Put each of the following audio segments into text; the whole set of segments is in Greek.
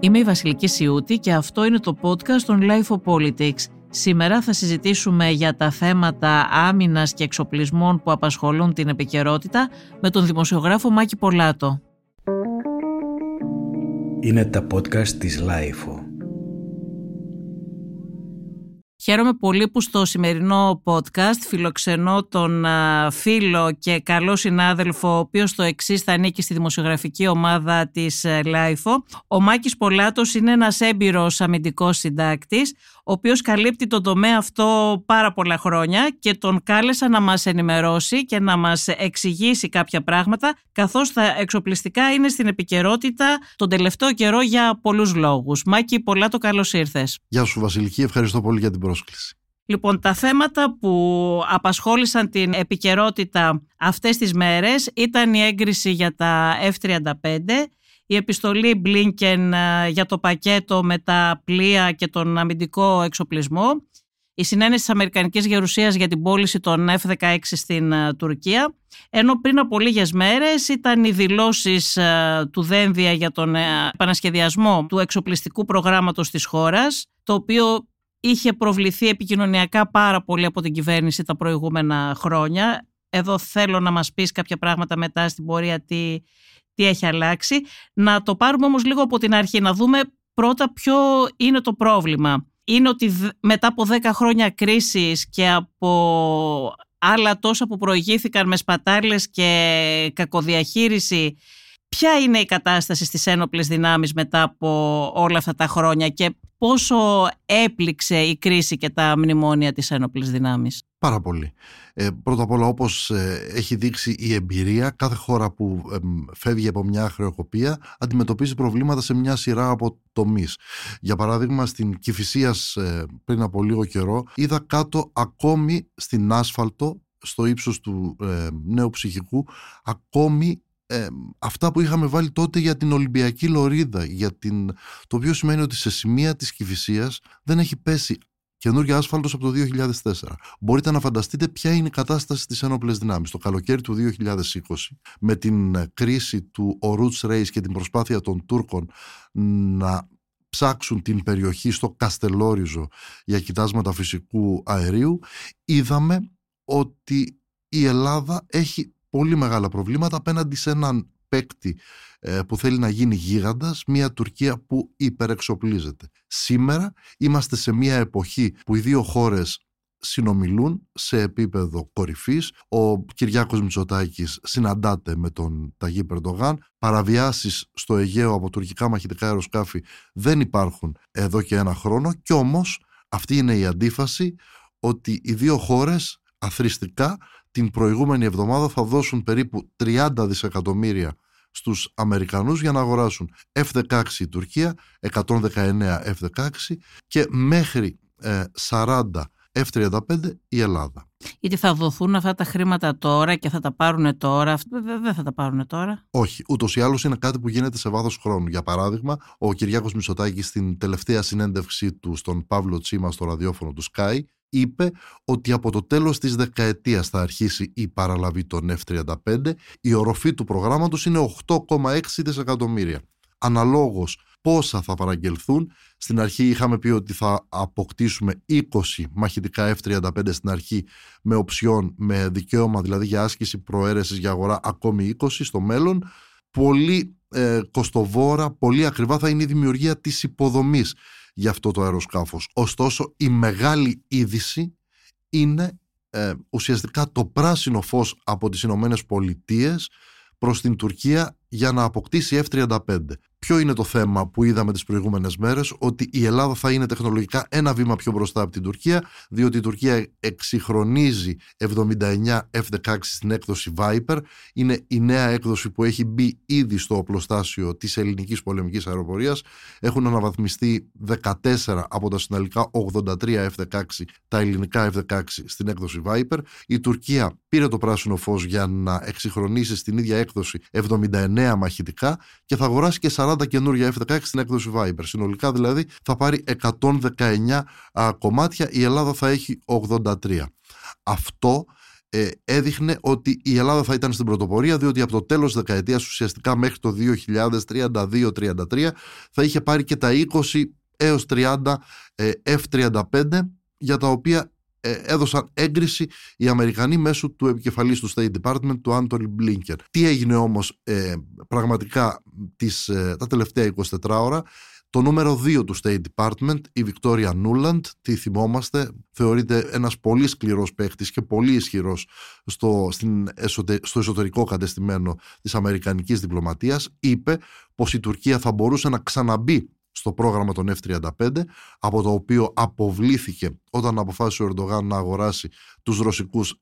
Είμαι η Βασιλική Σιούτη και αυτό είναι το podcast των Life of Politics. Σήμερα θα συζητήσουμε για τα θέματα άμυνας και εξοπλισμών που απασχολούν την επικαιρότητα με τον δημοσιογράφο Μάκη Πολάτο. Είναι τα podcast της Life. Χαίρομαι πολύ που στο σημερινό podcast φιλοξενώ τον φίλο και καλό συνάδελφο, ο οποίος το εξής θα ανήκει στη δημοσιογραφική ομάδα της ΛΑΙΦΟ. Ο Μάκης Πολάτος είναι ένας έμπειρος αμυντικός συντάκτης, ο οποίος καλύπτει τον τομέα αυτό πάρα πολλά χρόνια και τον κάλεσα να μας ενημερώσει και να μας εξηγήσει κάποια πράγματα, καθώς τα εξοπλιστικά είναι στην επικαιρότητα τον τελευταίο καιρό για πολλούς λόγους. Μάκη, πολλά το καλώς ήρθες. Γεια σου Βασιλική, ευχαριστώ πολύ για την πρόσκληση. Λοιπόν, τα θέματα που απασχόλησαν την επικαιρότητα αυτές τις μέρες ήταν η έγκριση για τα F-35, η επιστολή Μπλίνκεν για το πακέτο με τα πλοία και τον αμυντικό εξοπλισμό, η συνένεση της Αμερικανικής Γερουσίας για την πώληση των F-16 στην ε, Τουρκία, ενώ πριν από λίγες μέρες ήταν οι δηλώσεις ε, του Δένδια για τον ε, επανασχεδιασμό του εξοπλιστικού προγράμματος της χώρας, το οποίο είχε προβληθεί επικοινωνιακά πάρα πολύ από την κυβέρνηση τα προηγούμενα χρόνια. Εδώ θέλω να μας πεις κάποια πράγματα μετά στην πορεία τι, τι έχει αλλάξει. Να το πάρουμε όμως λίγο από την αρχή, να δούμε πρώτα ποιο είναι το πρόβλημα. Είναι ότι μετά από 10 χρόνια κρίσης και από άλλα τόσα που προηγήθηκαν με σπατάλες και κακοδιαχείριση Ποια είναι η κατάσταση στις ένοπλες δυνάμεις μετά από όλα αυτά τα χρόνια και πόσο έπληξε η κρίση και τα μνημόνια της ένοπλης δυνάμεις; Πάρα πολύ. Ε, πρώτα απ' όλα όπως ε, έχει δείξει η εμπειρία, κάθε χώρα που φεύγει από μια χρεοκοπία αντιμετωπίζει προβλήματα σε μια σειρά από τομείς. Για παράδειγμα στην Κηφισίας ε, πριν από λίγο καιρό είδα κάτω ακόμη στην άσφαλτο στο ύψος του νέου ψυχικού ακόμη ε, αυτά που είχαμε βάλει τότε για την Ολυμπιακή Λωρίδα για την, το οποίο σημαίνει ότι σε σημεία της Κηφισίας δεν έχει πέσει καινούργια άσφαλτος από το 2004. Μπορείτε να φανταστείτε ποια είναι η κατάσταση στις ένοπλες δυνάμεις. Το καλοκαίρι του 2020 με την κρίση του Ορούτς Ρέις και την προσπάθεια των Τούρκων να ψάξουν την περιοχή στο Καστελόριζο για κοιτάσματα φυσικού αερίου είδαμε ότι η Ελλάδα έχει πολύ μεγάλα προβλήματα απέναντι σε έναν παίκτη ε, που θέλει να γίνει γίγαντας, μια Τουρκία που υπερεξοπλίζεται. Σήμερα είμαστε σε μια εποχή που οι δύο χώρες συνομιλούν σε επίπεδο κορυφής. Ο Κυριάκος Μητσοτάκης συναντάται με τον Ταγί Περντογάν. Παραβιάσεις στο Αιγαίο από τουρκικά μαχητικά αεροσκάφη δεν υπάρχουν εδώ και ένα χρόνο και όμως αυτή είναι η αντίφαση ότι οι δύο χώρες αθρηστικά την προηγούμενη εβδομάδα θα δώσουν περίπου 30 δισεκατομμύρια στους Αμερικανούς για να αγοράσουν F-16 η Τουρκία, 119 F-16 και μέχρι 40 ε, F-35 η Ελλάδα. Γιατί θα δοθούν αυτά τα χρήματα τώρα και θα τα πάρουν τώρα; Δεν θα τα πάρουν τώρα. Όχι. Ούτως ή άλλως είναι κάτι που γίνεται σε βάθος χρόνου. Για παράδειγμα, ο Κυριάκος Μισωτάκη στην τελευταία συνέντευξή του στον Παύλο Τσίμα στο ραδιόφωνο του Sky είπε ότι από το τέλος της δεκαετίας θα αρχίσει η παραλαβή των F-35. Η οροφή του προγράμματος είναι 8,6 δισεκατομμύρια. Αναλόγως πόσα θα παραγγελθούν. Στην αρχή είχαμε πει ότι θα αποκτήσουμε 20 μαχητικά F-35 στην αρχή με οψιόν, με δικαίωμα δηλαδή για άσκηση προαίρεσης για αγορά ακόμη 20 στο μέλλον. Πολύ ε, κοστοβόρα, πολύ ακριβά θα είναι η δημιουργία της υποδομής για αυτό το αεροσκάφος. Ωστόσο η μεγάλη είδηση είναι ε, ουσιαστικά το πράσινο φως από τις Ηνωμένες Πολιτείες προς την Τουρκία για να αποκτήσει F-35. Ποιο είναι το θέμα που είδαμε τις προηγούμενες μέρες, ότι η Ελλάδα θα είναι τεχνολογικά ένα βήμα πιο μπροστά από την Τουρκία, διότι η Τουρκία εξυγχρονίζει 79 F-16 στην έκδοση Viper. Είναι η νέα έκδοση που έχει μπει ήδη στο οπλοστάσιο της ελληνικής πολεμικής αεροπορίας. Έχουν αναβαθμιστεί 14 από τα συναλλικά 83 F-16, τα ελληνικά F-16 στην έκδοση Viper. Η Τουρκία πήρε το πράσινο φως για να εξυγχρονίσει στην ίδια έκδοση 79 μαχητικά και θα αγοράσει και 40 40 καινούργια F-16 στην έκδοση Viber. Συνολικά δηλαδή θα πάρει 119 κομμάτια, η Ελλάδα θα έχει 83. Αυτό ε, έδειχνε ότι η Ελλάδα θα ήταν στην πρωτοπορία διότι από το τέλος της δεκαετίας ουσιαστικά μέχρι το 2032-33 θα είχε πάρει και τα 20 έως 30 ε, F-35 για τα οποία ε, έδωσαν έγκριση οι Αμερικανοί μέσω του επικεφαλής του State Department, του Άντολι Μπλίνκερ. Τι έγινε όμως ε, πραγματικά τις, ε, τα τελευταία 24 ώρα, το νούμερο 2 του State Department, η Victoria Nuland, τι θυμόμαστε, θεωρείται ένας πολύ σκληρός παίχτης και πολύ ισχυρός στο, στην στο εσωτερικό κατεστημένο της Αμερικανικής διπλωματίας, είπε πως η Τουρκία θα μπορούσε να ξαναμπεί στο πρόγραμμα των F-35 από το οποίο αποβλήθηκε όταν αποφάσισε ο Ερντογάν να αγοράσει τους ρωσικούς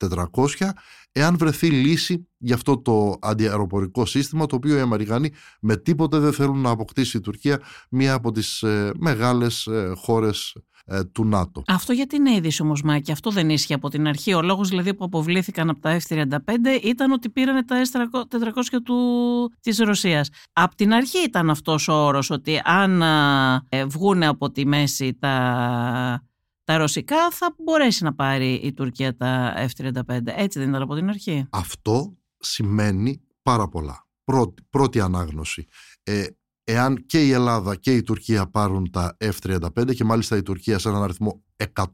S-400 εάν βρεθεί λύση για αυτό το αντιαεροπορικό σύστημα το οποίο οι Αμερικανοί με τίποτε δεν θέλουν να αποκτήσει η Τουρκία μία από τις ε, μεγάλες ε, χώρες ε, του ΝΑΤΟ. Αυτό γιατί είναι είδηση όμως, Μάκη; Αυτό δεν ίσχυε από την αρχή. Ο λόγος δηλαδή που αποβλήθηκαν από τα F-35 ήταν ότι πήραν τα S-400 του... της Ρωσίας. Από την αρχή ήταν αυτός ο όρος ότι αν ε, βγουν από τη μέση τα, τα ρωσικά θα μπορέσει να πάρει η Τουρκία τα F-35. Έτσι δεν ήταν από την αρχή. Αυτό σημαίνει πάρα πολλά. Πρώτη, πρώτη ανάγνωση. Ε, εάν και η Ελλάδα και η Τουρκία πάρουν τα F-35 και μάλιστα η Τουρκία σε έναν αριθμό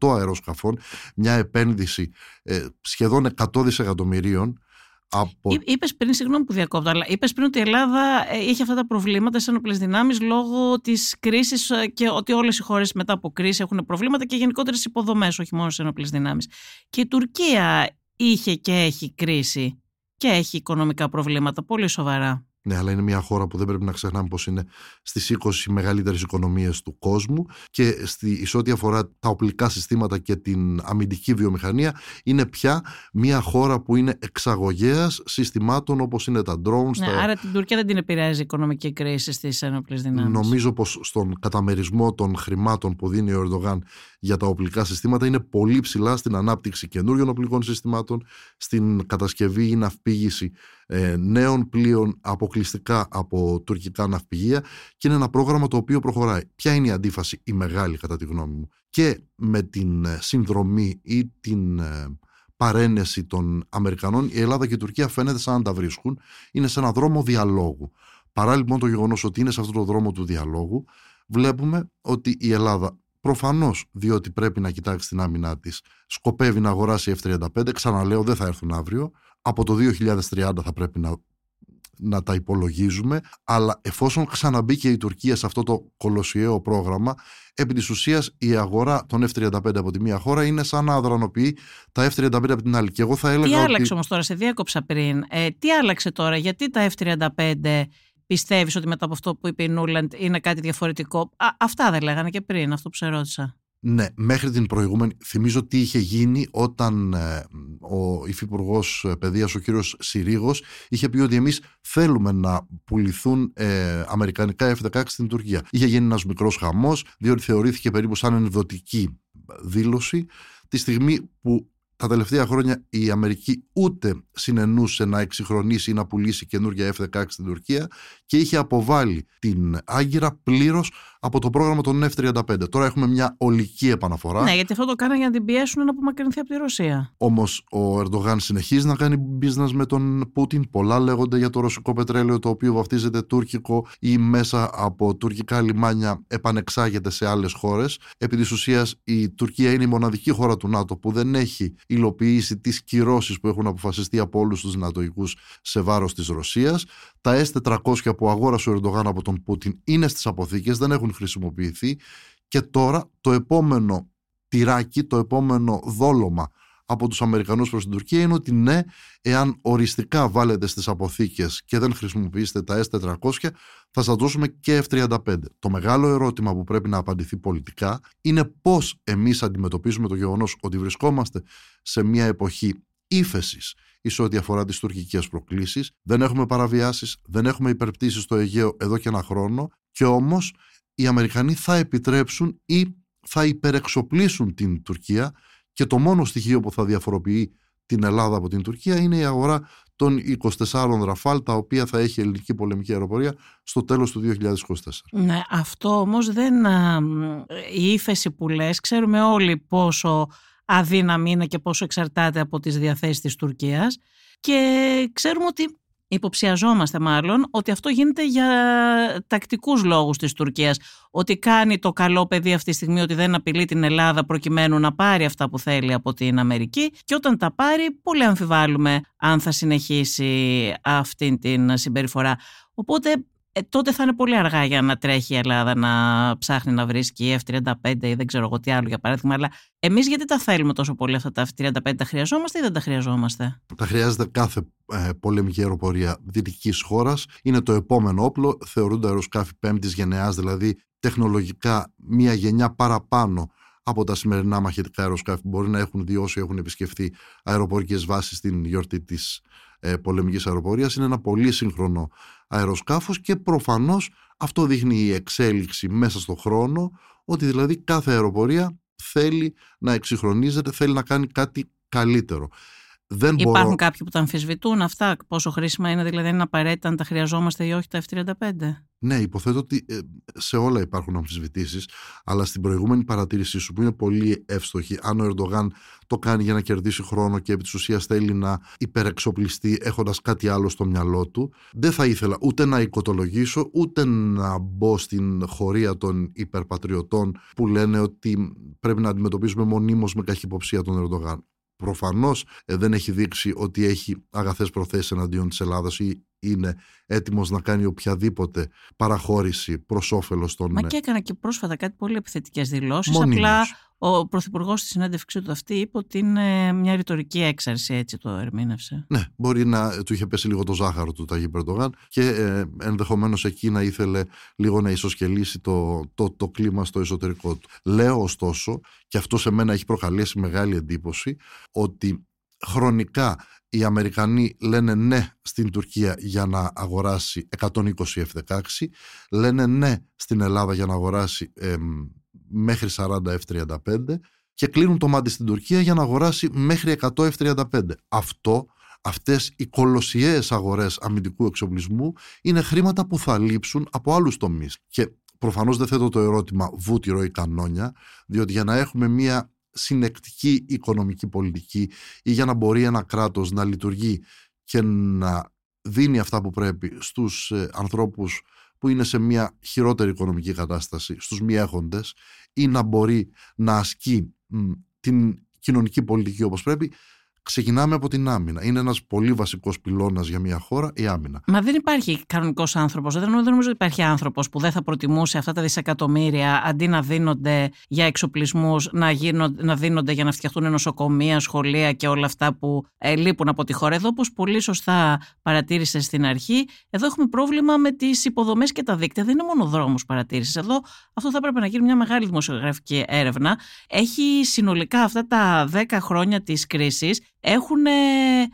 100 αεροσκαφών, μια επένδυση ε, σχεδόν 100 δισεκατομμυρίων, από... Είπες πριν, συγγνώμη που διακόπτω, αλλά είπες πριν ότι η Ελλάδα ε, είχε αυτά τα προβλήματα στι ενόπλε δυνάμεις λόγω της κρίσης ε, και ότι όλες οι χώρες μετά από κρίση έχουν προβλήματα και γενικότερες υποδομές, όχι μόνο στι ενόπλε δυνάμεις. Και η Τουρκία είχε και έχει κρίση και έχει οικονομικά προβλήματα πολύ σοβαρά. Ναι, αλλά είναι μια χώρα που δεν πρέπει να ξεχνάμε πως είναι στις 20 μεγαλύτερες οικονομίες του κόσμου και στη, σε ό,τι αφορά τα οπλικά συστήματα και την αμυντική βιομηχανία είναι πια μια χώρα που είναι εξαγωγέας συστημάτων όπως είναι τα drones. Ναι, τα... άρα την Τουρκία δεν την επηρεάζει η οικονομική κρίση στις ένοπλες δυνάμεις. Νομίζω πως στον καταμερισμό των χρημάτων που δίνει ο Ερντογάν για τα οπλικά συστήματα είναι πολύ ψηλά στην ανάπτυξη καινούριων οπλικών συστημάτων, στην κατασκευή ή ναυπήγηση ε, νέων πλοίων αποκλειστικά από τουρκικά ναυπηγεία και είναι ένα πρόγραμμα το οποίο προχωράει. Ποια είναι η αντίφαση, η μεγάλη κατά τη γνώμη μου, και με την ε, συνδρομή ή την ε, παρένεση των Αμερικανών, η Ελλάδα και η Τουρκία φαίνεται σαν να τα βρίσκουν, είναι σε ένα δρόμο διαλόγου. Παρά λοιπόν το γεγονός ότι είναι σε αυτό το δρόμο του διαλόγου, βλέπουμε ότι η Ελλάδα Προφανώς, διότι πρέπει να κοιτάξει την άμυνά της, σκοπεύει να αγοράσει F-35. Ξαναλέω, δεν θα έρθουν αύριο. Από το 2030 θα πρέπει να, να τα υπολογίζουμε. Αλλά εφόσον ξαναμπήκε η Τουρκία σε αυτό το κολοσιαίο πρόγραμμα, επί της ουσίας η αγορά των F-35 από τη μία χώρα είναι σαν να αδρανοποιεί τα F-35 από την άλλη. Και εγώ θα έλεγα. Τι ότι... άλλαξε όμως τώρα, σε διάκοψα πριν. Ε, τι άλλαξε τώρα, γιατί τα F-35 πιστεύεις ότι μετά από αυτό που είπε η Νούλαντ είναι κάτι διαφορετικό; Α, αυτά δεν λέγανε και πριν, αυτό που σε ρώτησα. Ναι, μέχρι την προηγούμενη. Θυμίζω τι είχε γίνει όταν ε, ο υφυπουργός παιδείας, ο κύριος Συρίγος, είχε πει ότι εμείς θέλουμε να πουληθούν ε, αμερικανικά F-16 στην Τουρκία. Είχε γίνει ένας μικρός χαμός, διότι θεωρήθηκε περίπου σαν ενδοτική δήλωση. Τη στιγμή που τα τελευταία χρόνια η Αμερική ούτε συνενούσε να εξυγχρονίσει ή να πουλήσει καινούργια F-16 στην Τουρκία και είχε αποβάλει την Άγκυρα πλήρως από το πρόγραμμα των F-35. Τώρα έχουμε μια ολική επαναφορά. Ναι, γιατί αυτό το κάνανε για να την πιέσουν να απομακρυνθεί από τη Ρωσία. Όμως ο Ερντογάν συνεχίζει να κάνει business με τον Πούτιν. Πολλά λέγονται για το ρωσικό πετρέλαιο, το οποίο βαφτίζεται τουρκικό ή μέσα από τουρκικά λιμάνια επανεξάγεται σε άλλες χώρες. Επί της ουσίας, η Τουρκία είναι η μοναδική χώρα του ΝΑΤΟ που δεν έχει υλοποιήσει τις κυρώσεις που έχουν αποφασιστεί από όλους τους δυνατοικού σε βάρος της Ρωσίας. Τα S400 που αγόρασε ο Ερντογάν από τον Πούτιν είναι στις αποθήκες, δεν έχουν χρησιμοποιηθεί και τώρα το επόμενο τυράκι, το επόμενο δόλωμα από τους Αμερικανούς προς την Τουρκία είναι ότι ναι, εάν οριστικά βάλετε στις αποθήκες και δεν χρησιμοποιήσετε τα S400 θα σας δώσουμε και F35. Το μεγάλο ερώτημα που πρέπει να απαντηθεί πολιτικά είναι πώς εμείς αντιμετωπίζουμε το γεγονός ότι βρισκόμαστε σε μια εποχή ύφεσης εις ό,τι αφορά τις τουρκικές προκλήσεις. Δεν έχουμε παραβιάσεις, δεν έχουμε υπερπτήσεις στο Αιγαίο εδώ και ένα χρόνο και όμως οι Αμερικανοί θα επιτρέψουν ή θα υπερεξοπλίσουν την Τουρκία και το μόνο στοιχείο που θα διαφοροποιεί την Ελλάδα από την Τουρκία είναι η αγορά των 24 Ραφάλ τα οποία θα έχει ελληνική πολεμική αεροπορία στο τέλος του 2024. Ναι, αυτό όμως δεν... Η ύφεση που λες, ξέρουμε όλοι πόσο αδύναμη είναι και πόσο εξαρτάται από τις διαθέσεις της Τουρκίας. Και ξέρουμε ότι υποψιαζόμαστε μάλλον ότι αυτό γίνεται για τακτικούς λόγους της Τουρκίας. Ότι κάνει το καλό παιδί αυτή τη στιγμή ότι δεν απειλεί την Ελλάδα προκειμένου να πάρει αυτά που θέλει από την Αμερική. Και όταν τα πάρει πολύ αμφιβάλλουμε αν θα συνεχίσει αυτή την συμπεριφορά. Οπότε ε, τότε θα είναι πολύ αργά για να τρέχει η Ελλάδα να ψάχνει να βρίσκει F-35 ή δεν ξέρω εγώ τι άλλο για παράδειγμα. Αλλά εμείς γιατί τα θέλουμε τόσο πολύ αυτά τα F-35, τα χρειαζόμαστε ή δεν τα χρειαζόμαστε; Τα χρειάζεται κάθε ε, πολεμική αεροπορία δυτικής χώρας. Είναι το επόμενο όπλο. Θεωρούνται αεροσκάφη πέμπτης γενεάς, δηλαδή τεχνολογικά μία γενιά παραπάνω από τα σημερινά μαχητικά αεροσκάφη που μπορεί να έχουν δει όσοι έχουν επισκεφθεί αεροπορικές βάσεις στην γιορτή της ε, πολεμικής αεροπορίας. Είναι ένα πολύ σύγχρονο αεροσκάφος και προφανώς αυτό δείχνει η εξέλιξη μέσα στον χρόνο ότι δηλαδή κάθε αεροπορία θέλει να εξυγχρονίζεται, θέλει να κάνει κάτι καλύτερο. Δεν Υπάρχουν μπορώ... κάποιοι που τα αμφισβητούν αυτά, πόσο χρήσιμα είναι, δηλαδή είναι απαραίτητα αν τα χρειαζόμαστε ή όχι τα F-35. Ναι, υποθέτω ότι ε, σε όλα υπάρχουν αμφισβητήσεις, αλλά στην προηγούμενη παρατήρησή σου, που είναι πολύ εύστοχη, αν ο Ερντογάν το κάνει για να κερδίσει χρόνο και επί της ουσίας θέλει να υπερεξοπλιστεί έχοντας κάτι άλλο στο μυαλό του, δεν θα ήθελα ούτε να οικοτολογήσω, ούτε να μπω στην χωρία των υπερπατριωτών που λένε ότι πρέπει να αντιμετωπίσουμε μονίμως με καχυποψία τον Ερντογάν προφανώς ε, δεν έχει δείξει ότι έχει αγαθές προθέσεις εναντίον της Ελλάδας ή είναι έτοιμος να κάνει οποιαδήποτε παραχώρηση προς όφελος των... Μα και έκανα και πρόσφατα κάτι πολύ επιθετικές δηλώσεις. Απλά ο Πρωθυπουργός στη συνέντευξή του αυτή είπε ότι είναι μια ρητορική έξαρση, έτσι το ερμήνευσε. Ναι, μπορεί να του είχε πέσει λίγο το ζάχαρο του Ταγί Περντογάν και ε, ενδεχομένως εκεί να ήθελε λίγο να ισοσκελίσει το, το, το κλίμα στο εσωτερικό του. Λέω ωστόσο, και αυτό σε μένα έχει προκαλέσει μεγάλη εντύπωση, ότι χρονικά οι Αμερικανοί λένε ναι στην Τουρκία για να αγοράσει 120 F-16, λένε ναι στην Ελλάδα για να αγοράσει μέχρι 40 F-35 και κλείνουν το μάτι στην Τουρκία για να αγοράσει μέχρι 100 F-35. Αυτό, αυτές οι κολοσιαίες αγορές αμυντικού εξοπλισμού είναι χρήματα που θα λείψουν από άλλους τομείς. Και προφανώς δεν θέτω το ερώτημα βούτυρο ή κανόνια, διότι για να έχουμε μια συνεκτική οικονομική πολιτική ή για να μπορεί ένα κράτος να λειτουργεί και να δίνει αυτά που πρέπει στους ε, ανθρώπους που είναι σε μια χειρότερη οικονομική κατάσταση στους μη έχοντες ή να μπορεί να ασκεί την κοινωνική πολιτική όπως πρέπει ξεκινάμε από την άμυνα. Είναι ένας πολύ βασικός πυλώνας για μια χώρα η άμυνα. Μα δεν υπάρχει κανονικός άνθρωπος. Δεν νομίζω ότι υπάρχει άνθρωπος που δεν θα προτιμούσε αυτά τα δισεκατομμύρια αντί να δίνονται για εξοπλισμούς, να, να δίνονται για να φτιαχτούν νοσοκομεία, σχολεία και όλα αυτά που ε, λείπουν από τη χώρα. Εδώ, όπως πολύ σωστά παρατήρησες στην αρχή, εδώ έχουμε πρόβλημα με τις υποδομές και τα δίκτυα. Δεν είναι μόνο δρόμου παρατήρησης. Εδώ αυτό θα πρέπει να γίνει μια μεγάλη δημοσιογραφική έρευνα. Έχει συνολικά αυτά τα 10 χρόνια της κρίσης έχουν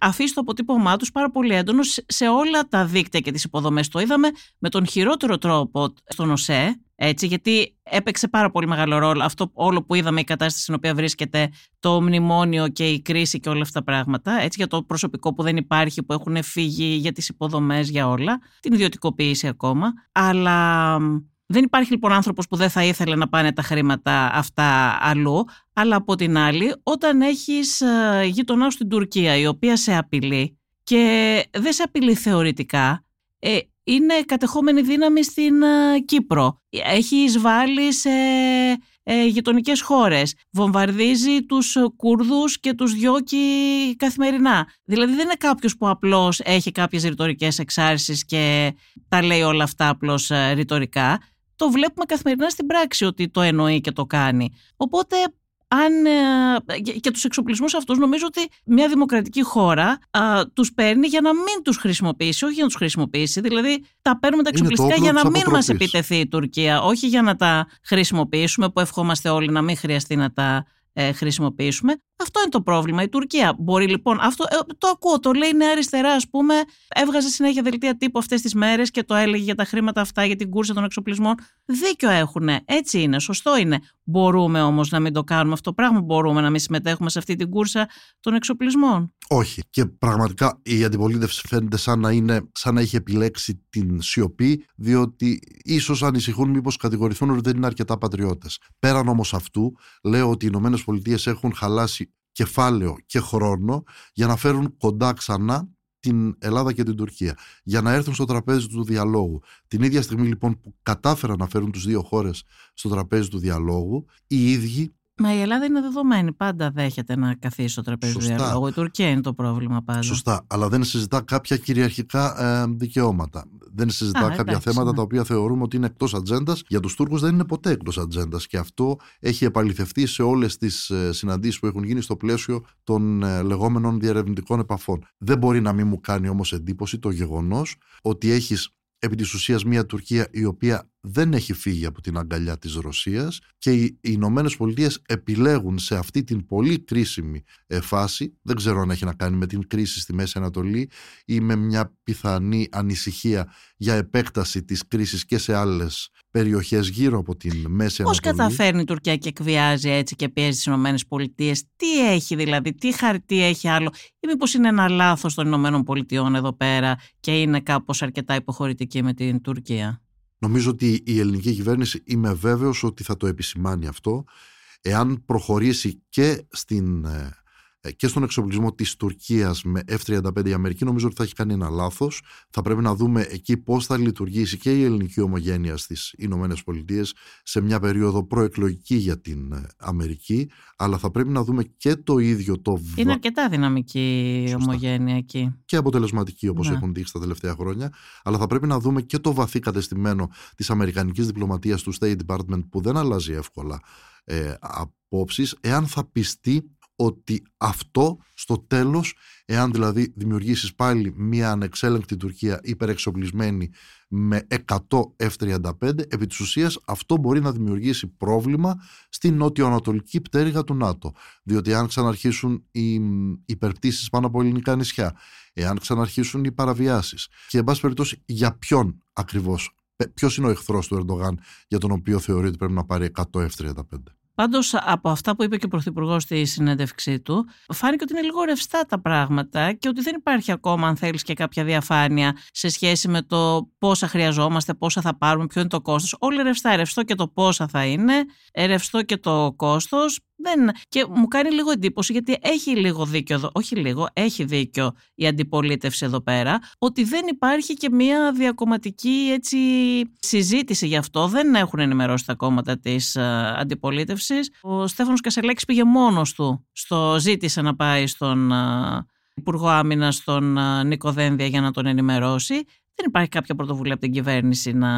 αφήσει το αποτύπωμά τους πάρα πολύ έντονο σε όλα τα δίκτυα και τις υποδομές. Το είδαμε με τον χειρότερο τρόπο στον ΟΣΕ, έτσι, γιατί έπαιξε πάρα πολύ μεγάλο ρόλο αυτό όλο που είδαμε η κατάσταση στην οποία βρίσκεται το μνημόνιο και η κρίση και όλα αυτά τα πράγματα, έτσι, για το προσωπικό που δεν υπάρχει, που έχουν φύγει για τις υποδομές, για όλα, την ιδιωτικοποίηση ακόμα, αλλά δεν υπάρχει λοιπόν άνθρωπος που δεν θα ήθελε να πάνε τα χρήματα αυτά αλλού, αλλά από την άλλη όταν έχεις ε, γειτονά στην Τουρκία η οποία σε απειλεί και δεν σε απειλεί θεωρητικά, ε, είναι κατεχόμενη δύναμη στην ε, Κύπρο. Έχει εισβάλει σε ε, γειτονικές χώρες. Βομβαρδίζει τους Κούρδους και τους διώκει καθημερινά. Δηλαδή δεν είναι κάποιος που απλώς έχει κάποιες ρητορικές εξάρσεις και τα λέει όλα αυτά απλώς ρητορικά το βλέπουμε καθημερινά στην πράξη ότι το εννοεί και το κάνει. Οπότε αν, ε, και τους εξοπλισμούς αυτούς νομίζω ότι μια δημοκρατική χώρα α, τους παίρνει για να μην τους χρησιμοποιήσει, όχι για να τους χρησιμοποιήσει. Δηλαδή τα παίρνουμε τα εξοπλιστικά για να μην μας επιτεθεί η Τουρκία, όχι για να τα χρησιμοποιήσουμε που ευχόμαστε όλοι να μην χρειαστεί να τα ε, χρησιμοποιήσουμε. Αυτό είναι το πρόβλημα. Η Τουρκία μπορεί λοιπόν. Αυτό, ε, το ακούω, το λέει Νέα Αριστερά, ας πούμε. Έβγαζε συνέχεια δελτία τύπου αυτές τις μέρες και το έλεγε για τα χρήματα αυτά, για την κούρσα των εξοπλισμών. Δίκιο έχουν. Έτσι είναι, σωστό είναι. Μπορούμε όμως να μην το κάνουμε αυτό το πράγμα. Μπορούμε να μην συμμετέχουμε σε αυτή την κούρσα των εξοπλισμών. Όχι. Και πραγματικά η αντιπολίτευση φαίνεται σαν να, είναι, σαν να έχει επιλέξει την σιωπή, διότι ίσως ανησυχούν μήπως κατηγορηθούν ότι δεν είναι αρκετά πατριώτες. Πέραν όμως αυτού, λέω ότι οι Ηνωμένες Πολιτείες έχουν χαλάσει κεφάλαιο και χρόνο για να φέρουν κοντά ξανά την Ελλάδα και την Τουρκία για να έρθουν στο τραπέζι του διαλόγου. Την ίδια στιγμή λοιπόν που κατάφεραν να φέρουν τους δύο χώρες στο τραπέζι του διαλόγου οι ίδιοι Μα η Ελλάδα είναι δεδομένη. Πάντα δέχεται να καθίσει στο τραπέζι του διαλόγου. Η Τουρκία είναι το πρόβλημα πάντα. Σωστά. Αλλά δεν συζητά κάποια κυριαρχικά ε, δικαιώματα. Δεν συζητά κάποια εντάξει, θέματα ναι. τα οποία θεωρούμε ότι είναι εκτός ατζέντας. Για τους Τούρκους δεν είναι ποτέ εκτός ατζέντας. Και αυτό έχει επαληθευτεί σε όλες τις ε, συναντήσεις που έχουν γίνει στο πλαίσιο των ε, λεγόμενων διαρευνητικών επαφών. Δεν μπορεί να μην μου κάνει όμως εντύπωση το γεγονός ότι έχεις επί της ουσίας μια Τουρκία η οποία δεν έχει φύγει από την αγκαλιά της Ρωσίας και οι Ηνωμένες Πολιτείες επιλέγουν σε αυτή την πολύ κρίσιμη ε, φάση, δεν ξέρω αν έχει να κάνει με την κρίση στη Μέση Ανατολή ή με μια πιθανή ανησυχία για επέκταση της κρίσης και σε άλλες περιοχές γύρω από την Μέση Πώς Ανατολή. Πώς καταφέρνει η Τουρκία και εκβιάζει έτσι και πιέζει τις Ηνωμένες Πολιτείες, τι έχει δηλαδή, τι χαρτί έχει άλλο; Ή μήπως είναι ένα λάθος των Ηνωμένων Πολιτειών εδώ πέρα και είναι κάπως αρκετά υποχωρητική με την Τουρκία; Νομίζω ότι η ελληνική κυβέρνηση είμαι βέβαιος ότι θα το επισημάνει αυτό. Εάν προχωρήσει και στην ε, ε, και στον εξοπλισμό της Τουρκίας με F-35 η Αμερική νομίζω ότι θα έχει κάνει ένα λάθος. Θα πρέπει να δούμε εκεί πώς θα λειτουργήσει και η ελληνική ομογένεια στις Ηνωμένες Πολιτείες σε μια περίοδο προεκλογική για την ε, Αμερική. Αλλά θα πρέπει να δούμε και το ίδιο το Είναι αρκετά δυναμική η ομογένεια εκεί. Και αποτελεσματική όπως ναι. έχουν δείξει τα τελευταία χρόνια. Αλλά θα πρέπει να δούμε και το βαθύ κατεστημένο της Αμερικανικής διπλωματίας του State Department που δεν αλλάζει εύκολα ε, απόψεις. Εάν θα πιστεί ότι αυτό στο τέλος, εάν δηλαδή δημιουργήσεις πάλι μια ανεξέλεγκτη Τουρκία υπερεξοπλισμένη με 100 F-35, επί της ουσίας αυτό μπορεί να δημιουργήσει πρόβλημα στην νότιο-ανατολική πτέρυγα του ΝΑΤΟ. Διότι αν ξαναρχίσουν οι υπερπτήσεις πάνω από ελληνικά νησιά, εάν ξαναρχίσουν οι παραβιάσεις και εν πάση περιπτώσει για ποιον ακριβώς, ποιος είναι ο εχθρός του Ερντογάν για τον οποίο θεωρεί ότι πρέπει να πάρει 100 F-35. Πάντως, από αυτά που είπε και ο Πρωθυπουργός στη συνέντευξή του, φάνηκε ότι είναι λίγο ρευστά τα πράγματα και ότι δεν υπάρχει ακόμα, αν θέλεις, και κάποια διαφάνεια σε σχέση με το πόσα χρειαζόμαστε, πόσα θα πάρουμε, ποιο είναι το κόστος. Όλοι ρευστά. Ρευστό και το πόσα θα είναι, ρευστό και το κόστος. Δεν... Και μου κάνει λίγο εντύπωση γιατί έχει λίγο δίκιο εδώ, όχι λίγο, έχει δίκιο η αντιπολίτευση εδώ πέρα, ότι δεν υπάρχει και μια διακομματική έτσι, συζήτηση γι' αυτό. Δεν έχουν ενημερώσει τα κόμματα της ε, αντιπολίτευσης. Ο Στέφανος Κασελέκη πήγε μόνος του, στο ζήτησε να πάει στον ε, Υπουργό Άμυνας, στον ε, Νίκο Δένδια, για να τον ενημερώσει. Δεν υπάρχει κάποια πρωτοβουλία από την κυβέρνηση να,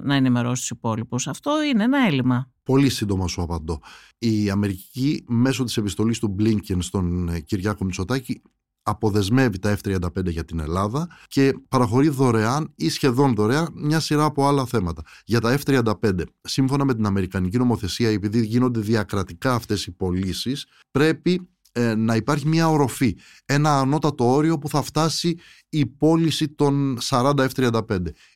να ενημερώσει τους υπόλοιπους. Αυτό είναι ένα έλλειμμα. Πολύ σύντομα σου απαντώ. Η Αμερική μέσω της επιστολής του Μπλίνκεν στον ε, Κυριάκο Μητσοτάκη αποδεσμεύει τα F-35 για την Ελλάδα και παραχωρεί δωρεάν ή σχεδόν δωρεάν μια σειρά από άλλα θέματα. Για τα F-35, σύμφωνα με την Αμερικανική νομοθεσία, επειδή γίνονται διακρατικά αυτές οι πωλήσεις, πρέπει ε, να υπάρχει μια οροφή, ένα ανώτατο όριο που θα φτάσει η πώληση των 40 F-35.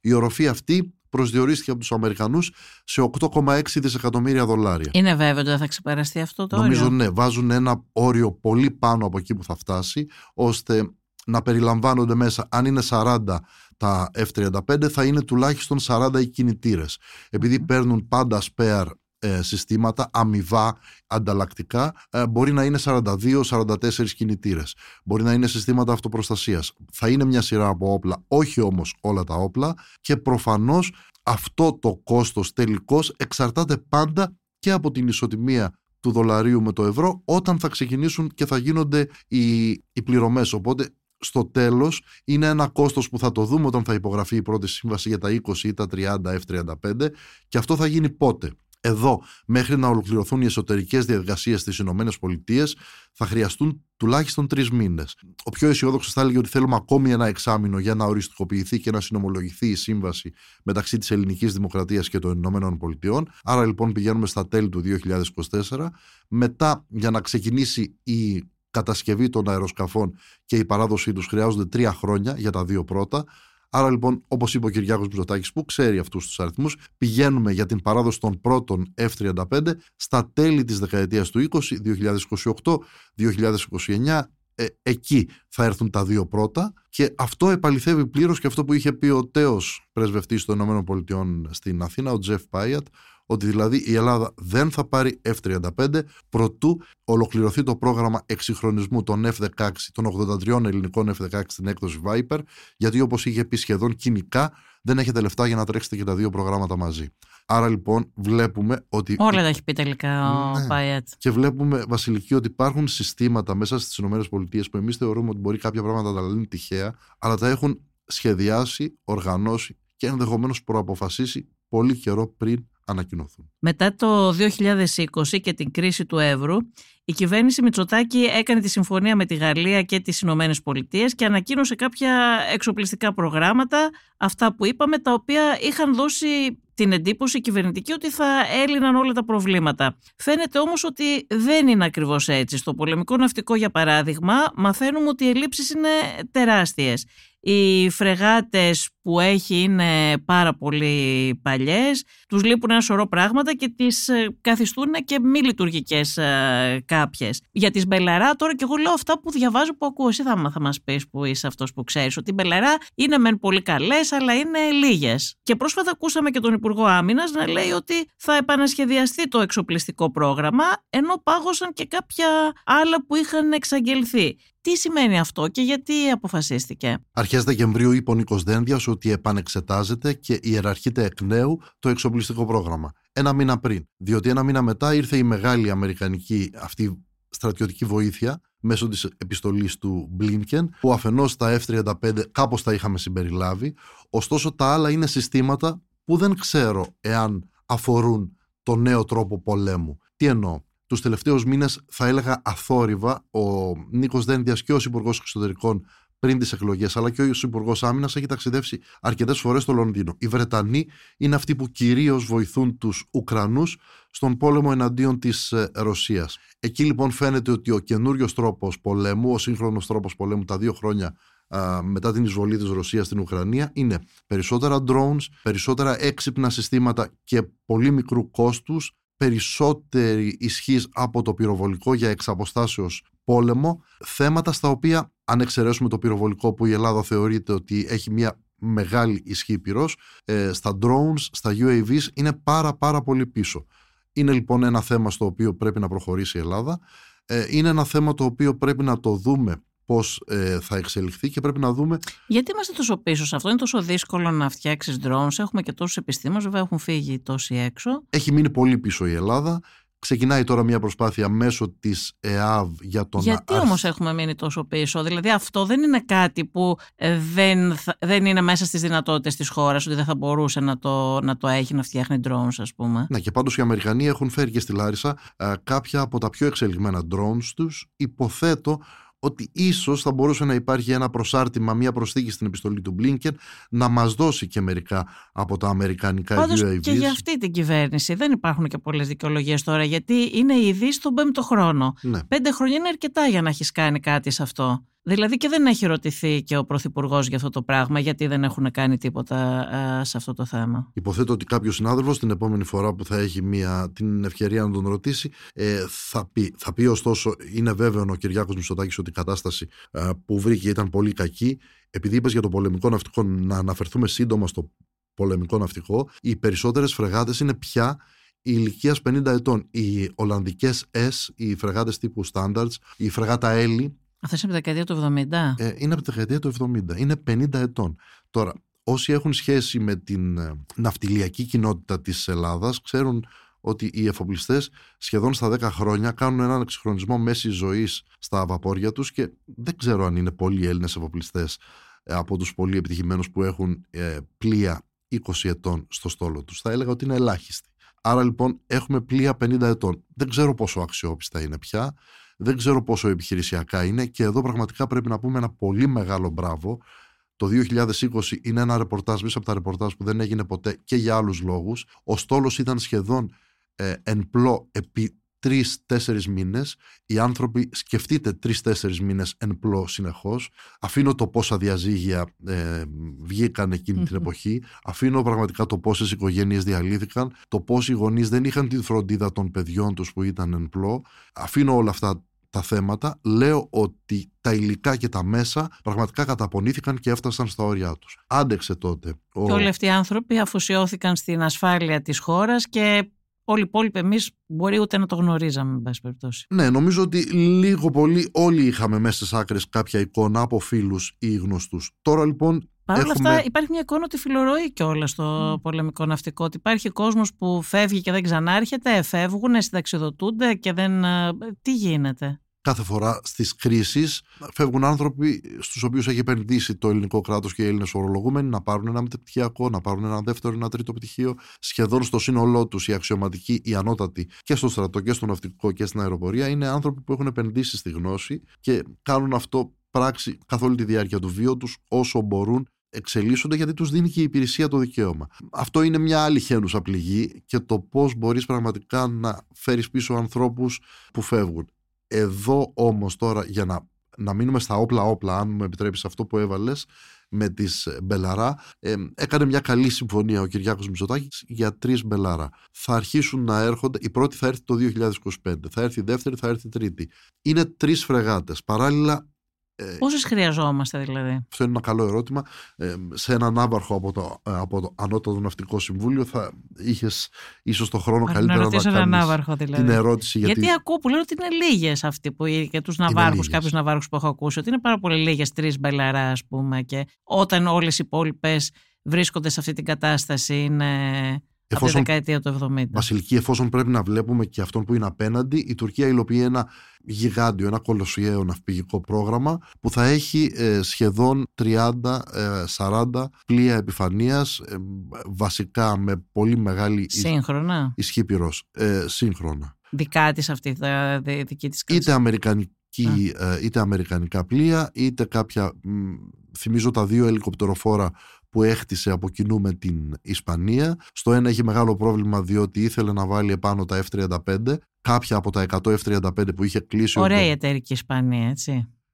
Η οροφή αυτή προσδιορίστηκε από τους Αμερικανούς σε 8,6 δισεκατομμύρια δολάρια. Είναι βέβαιο ότι δεν θα ξεπεραστεί αυτό το Νομίζω, όριο; Νομίζω ναι, βάζουν ένα όριο πολύ πάνω από εκεί που θα φτάσει, ώστε να περιλαμβάνονται μέσα, αν είναι 40 τα F-35 θα είναι τουλάχιστον 40 οι κινητήρες. Επειδή παίρνουν πάντα spare ε, συστήματα αμοιβά, ανταλλακτικά, ε, μπορεί να είναι 42-44 κινητήρες. Μπορεί να είναι συστήματα αυτοπροστασίας. Θα είναι μια σειρά από όπλα, όχι όμως όλα τα όπλα και προφανώς αυτό το κόστος τελικώς εξαρτάται πάντα και από την ισοτιμία του δολαρίου με το ευρώ όταν θα ξεκινήσουν και θα γίνονται οι, οι πληρωμές. Οπότε στο τέλος είναι ένα κόστος που θα το δούμε όταν θα υπογραφεί η πρώτη σύμβαση για τα 20 ή τα 30 F35 και αυτό θα γίνει πότε; Εδώ, μέχρι να ολοκληρωθούν οι εσωτερικές διαδικασίες στις ΗΠΑ, θα χρειαστούν τουλάχιστον τρεις μήνες. Ο πιο αισιόδοξος θα έλεγε ότι θέλουμε ακόμη ένα εξάμεινο για να οριστικοποιηθεί και να συνομολογηθεί η σύμβαση μεταξύ της ελληνικής δημοκρατίας και των ΗΠΑ. Άρα λοιπόν πηγαίνουμε στα τέλη του 2024. Μετά, για να ξεκινήσει η κατασκευή των αεροσκαφών και η παράδοσή τους χρειάζονται τρία χρόνια για τα δύο πρώτα. Άρα λοιπόν, όπως είπε ο Κυριάκος Μπουζωτάκη, που ξέρει αυτούς τους αριθμούς, πηγαίνουμε για την παράδοση των πρώτων F-35 στα τέλη της δεκαετίας του 20, 2028, 2029. Ε, εκεί θα έρθουν τα δύο πρώτα και αυτό επαληθεύει πλήρως και αυτό που είχε πει ο τέος πρεσβευτής των ΗΠΑ στην Αθήνα, ο Τζεφ Πάιατ, ότι δηλαδή η Ελλάδα δεν θα πάρει F-35 προτού ολοκληρωθεί το πρόγραμμα εξυγχρονισμού των F-16, των 83 ελληνικών F-16 στην έκδοση Viper, γιατί όπως είχε πει σχεδόν κοινικά δεν έχετε λεφτά για να τρέξετε και τα δύο προγράμματα μαζί. Άρα λοιπόν βλέπουμε ότι. Όλα τα έχει πει τελικά ο ναι. Πάιατ. Και βλέπουμε, Βασιλική, ότι υπάρχουν συστήματα μέσα στις ΗΠΑ που εμείς θεωρούμε ότι μπορεί κάποια πράγματα να τα λένε τυχαία, αλλά τα έχουν σχεδιάσει, οργανώσει και ενδεχομένως προαποφασίσει πολύ καιρό πριν ανακοινωθούν. Μετά το 2020 και την κρίση του εύρου, η κυβέρνηση Μητσοτάκη έκανε τη συμφωνία με τη Γαλλία και τις Ηνωμένες Πολιτείες και ανακοίνωσε κάποια εξοπλιστικά προγράμματα, αυτά που είπαμε, τα οποία είχαν δώσει την εντύπωση κυβερνητική ότι θα έλυναν όλα τα προβλήματα. Φαίνεται όμως ότι δεν είναι ακριβώς έτσι. Στο πολεμικό ναυτικό, για παράδειγμα, μαθαίνουμε ότι οι ελλείψεις είναι τεράστιες. Οι φρεγάτες που έχει είναι πάρα πολύ παλιές, τους λείπουν ένα σωρό πράγματα και τις ε, καθιστούν και μη λειτουργικές ε, κάποιες. Για τις Μπελαρά τώρα και εγώ λέω αυτά που διαβάζω που ακούω. Εσύ θα, θα μας πεις που είσαι αυτός που ξέρεις ότι οι Μπελαρά είναι μεν πολύ καλές αλλά είναι λίγες. Και πρόσφατα ακούσαμε και τον Υπουργό Άμυνας να λέει ότι θα επανασχεδιαστεί το εξοπλιστικό πρόγραμμα ενώ πάγωσαν και κάποια άλλα που είχαν εξαγγελθεί. Τι σημαίνει αυτό και γιατί αποφασίστηκε; Αρχές Δεκεμβρίου είπε ο Νίκος Δένδιας ότι επανεξετάζεται και ιεραρχείται εκ νέου το εξοπλιστικό πρόγραμμα. Ένα μήνα πριν. Διότι ένα μήνα μετά ήρθε η μεγάλη αμερικανική αυτή στρατιωτική βοήθεια μέσω της επιστολής του Μπλίνκεν που αφενός τα F-35 κάπως τα είχαμε συμπεριλάβει ωστόσο τα άλλα είναι συστήματα που δεν ξέρω εάν αφορούν το νέο τρόπο πολέμου. Τι εννοώ; Τους τελευταίους μήνες, θα έλεγα αθόρυβα, ο Νίκος Δένδιας και ω Υπουργός Εξωτερικών πριν τις εκλογές, αλλά και ω Υπουργός Άμυνας, έχει ταξιδέψει αρκετές φορές στο Λονδίνο. Οι Βρετανοί είναι αυτοί που κυρίως βοηθούν τους Ουκρανούς στον πόλεμο εναντίον της ε, Ρωσίας. Εκεί λοιπόν φαίνεται ότι ο καινούριος τρόπος πολέμου, ο σύγχρονος τρόπος πολέμου τα δύο χρόνια μετά την εισβολή της Ρωσίας στην Ουκρανία είναι περισσότερα drones, περισσότερα έξυπνα συστήματα και πολύ μικρού κόστους περισσότερη ισχύς από το πυροβολικό για εξαποστάσεως πόλεμο, θέματα στα οποία αν εξαιρέσουμε το πυροβολικό που η Ελλάδα θεωρείται ότι έχει μια μεγάλη ισχύ πυρός, ε, στα drones, στα UAVs είναι πάρα πάρα πολύ πίσω. Είναι λοιπόν ένα θέμα στο οποίο πρέπει να προχωρήσει η Ελλάδα. Ε, είναι ένα θέμα το οποίο πρέπει να το δούμε πώς ε, θα εξελιχθεί και πρέπει να δούμε. Γιατί είμαστε τόσο πίσω σε αυτό, είναι τόσο δύσκολο να φτιάξεις drones. Έχουμε και τόσους επιστήμονες, βέβαια έχουν φύγει τόσοι έξω. Έχει μείνει πολύ πίσω η Ελλάδα. Ξεκινάει τώρα μια προσπάθεια μέσω της ΕΑΒ για τον Γιατί όμως έχουμε μείνει τόσο πίσω, Δηλαδή αυτό δεν είναι κάτι που ε, δεν, δεν είναι μέσα στις δυνατότητες της χώρας, ότι δεν θα μπορούσε να το, να το έχει να φτιάχνει drones, ας πούμε; Ναι, και πάντως οι Αμερικανοί έχουν φέρει και στη Λάρισα ε, κάποια από τα πιο εξελιγμένα drones τους. Υποθέτω ότι ίσως θα μπορούσε να υπάρχει ένα προσάρτημα, μια προσθήκη στην επιστολή του Μπλίνκεν να μας δώσει και μερικά από τα αμερικανικά Πάντως UAVs. Και για αυτή την κυβέρνηση δεν υπάρχουν και πολλές δικαιολογίες τώρα, γιατί είναι ήδη στον πέμπτο χρόνο. Ναι. Πέντε χρόνια είναι αρκετά για να έχεις κάνει κάτι σε αυτό. Δηλαδή και δεν έχει ρωτηθεί και ο Πρωθυπουργός για αυτό το πράγμα, γιατί δεν έχουν κάνει τίποτα σε αυτό το θέμα. Υποθέτω ότι κάποιος συνάδελφος την επόμενη φορά που θα έχει μια, την ευκαιρία να τον ρωτήσει, ε, θα, πει, θα πει ωστόσο, είναι βέβαιο ο Κυριάκος Μητσοτάκης ότι η κατάσταση που βρήκε ήταν πολύ κακή. Επειδή είπες για το πολεμικό ναυτικό, να αναφερθούμε σύντομα στο πολεμικό ναυτικό, οι περισσότερες φρεγάτες είναι πια ηλικίας 50 ετών. Οι Ολλανδικές S, οι φρεγάτες τύπου Standards, η φρεγάτα Έλλη, αυτό είναι από τη δεκαετία του 70. Ε, είναι από τη δεκαετία του 70. Είναι 50 ετών. Τώρα, όσοι έχουν σχέση με την ε, ναυτιλιακή κοινότητα της Ελλάδας ξέρουν ότι οι εφοπλιστές σχεδόν στα 10 χρόνια κάνουν έναν εξυγχρονισμό μέσης ζωής στα βαπόρια τους και δεν ξέρω αν είναι πολλοί Έλληνες εφοπλιστές ε, από τους πολύ επιτυχημένους που έχουν ε, πλοία 20 ετών στο στόλο τους. Θα έλεγα ότι είναι ελάχιστοι. Άρα λοιπόν έχουμε πλοία 50 ετών. Δεν ξέρω πόσο αξιόπιστα είναι πια, δεν ξέρω πόσο επιχειρησιακά είναι και εδώ πραγματικά πρέπει να πούμε ένα πολύ μεγάλο μπράβο. Το 2020 είναι ένα ρεπορτάζ μέσα από τα ρεπορτάζ που δεν έγινε ποτέ και για άλλους λόγους. Ο στόλος ήταν σχεδόν ε, εν πλώ επί τρει-τέσσερι μήνες. Οι άνθρωποι, σκεφτείτε τρει-τέσσερι μήνες εν πλώ συνεχώς. Αφήνω το πόσα διαζύγια ε, βγήκαν εκείνη την εποχή. Αφήνω πραγματικά το πόσες οικογένειες διαλύθηκαν. Το πώς οι γονείς δεν είχαν τη φροντίδα των παιδιών τους που ήταν εν πλώ. Αφήνω όλα αυτά τα θέματα, λέω ότι τα υλικά και τα μέσα πραγματικά καταπονήθηκαν και έφτασαν στα όρια τους. Άντεξε τότε. Και όλοι αυτοί οι άνθρωποι αφοσιώθηκαν στην ασφάλεια της χώρας και όλοι οι υπόλοιποι εμείς μπορεί ούτε να το γνωρίζαμε, με πάση περιπτώσει. Ναι, νομίζω ότι λίγο πολύ όλοι είχαμε μέσα στις άκρες κάποια εικόνα από φίλους ή γνωστούς. Τώρα λοιπόν. Παρ' όλα αυτά, υπάρχει μια εικόνα ότι φιλορροεί κιόλας στο mm. πολεμικό ναυτικό. Ότι υπάρχει κόσμος που φεύγει και δεν ξανάρχεται, φεύγουν, συνταξιδοτούνται και δεν. Ε, τι γίνεται; Κάθε φορά στις κρίσεις φεύγουν άνθρωποι στους οποίους έχει επενδύσει το ελληνικό κράτος και οι Έλληνες ορολογούμενοι να πάρουν ένα μεταπτυχιακό, να πάρουν ένα δεύτερο, ένα τρίτο πτυχίο. Σχεδόν στο σύνολό τους οι αξιωματικοί, οι ανώτατοι και στο στρατό και στο ναυτικό και στην αεροπορία είναι άνθρωποι που έχουν επενδύσει στη γνώση και κάνουν αυτό πράξη καθ' όλη τη διάρκεια του βίου τους όσο μπορούν εξελίσσονται γιατί τους δίνει και η υπηρεσία το δικαίωμα. Αυτό είναι μια άλλη χένουσα πληγή και το πώς μπορείς πραγματικά να φέρεις πίσω ανθρώπους που φεύγουν. Εδώ όμως τώρα για να, να μείνουμε στα όπλα όπλα αν μου επιτρέπεις αυτό που έβαλες με τις Μπελαρά ε, έκανε μια καλή συμφωνία ο Κυριάκος Μητσοτάκης για τρεις Μπελαρά. Θα αρχίσουν να έρχονται, η πρώτη θα έρθει το 2025, θα έρθει η δεύτερη, θα έρθει η τρίτη. Είναι τρεις φρεγάτες. Παράλληλα ε, Πόσες χρειαζόμαστε δηλαδή. Αυτό είναι ένα καλό ερώτημα. Ε, σε έναν ναύαρχο από το, ε, από το Ανώτατο Ναυτικό Συμβούλιο θα είχες ίσως το χρόνο Άρα, καλύτερα να, να έναν άβαρχο, δηλαδή. την ερώτηση. Γιατί... γιατί ακούω που λένε ότι είναι λίγες αυτοί που για τους ναυάρχους, κάποιους ναυάρχους που έχω ακούσει, ότι είναι πάρα πολύ λίγες, τρεις μπελαρά, ας πούμε. Και όταν όλες οι υπόλοιπες βρίσκονται σε αυτή την κατάσταση είναι Εφόσον, από τη δεκαετία του 70. Βασιλική, εφόσον πρέπει να βλέπουμε και αυτόν που είναι απέναντι, η Τουρκία υλοποιεί ένα γιγάντιο, ένα κολοσιαίο ναυπηγικό πρόγραμμα που θα έχει ε, σχεδόν 30-40 ε, πλοία επιφανείας ε, βασικά με πολύ μεγάλη σύγχρονα. ισχύ πυρός. σύγχρονα. Δικά της αυτή, τα δική της Είτε αμερικανική, είτε αμερικανικά πλοία, είτε κάποια, θυμίζω τα δύο ελικοπτεροφόρα που έχτισε από κοινού με την Ισπανία. Στο ένα έχει μεγάλο πρόβλημα διότι ήθελε να βάλει επάνω τα F-35. Κάποια από τα 100 F-35 που είχε κλείσει... Ωραία η εταιρική Ισπανία, έτσι.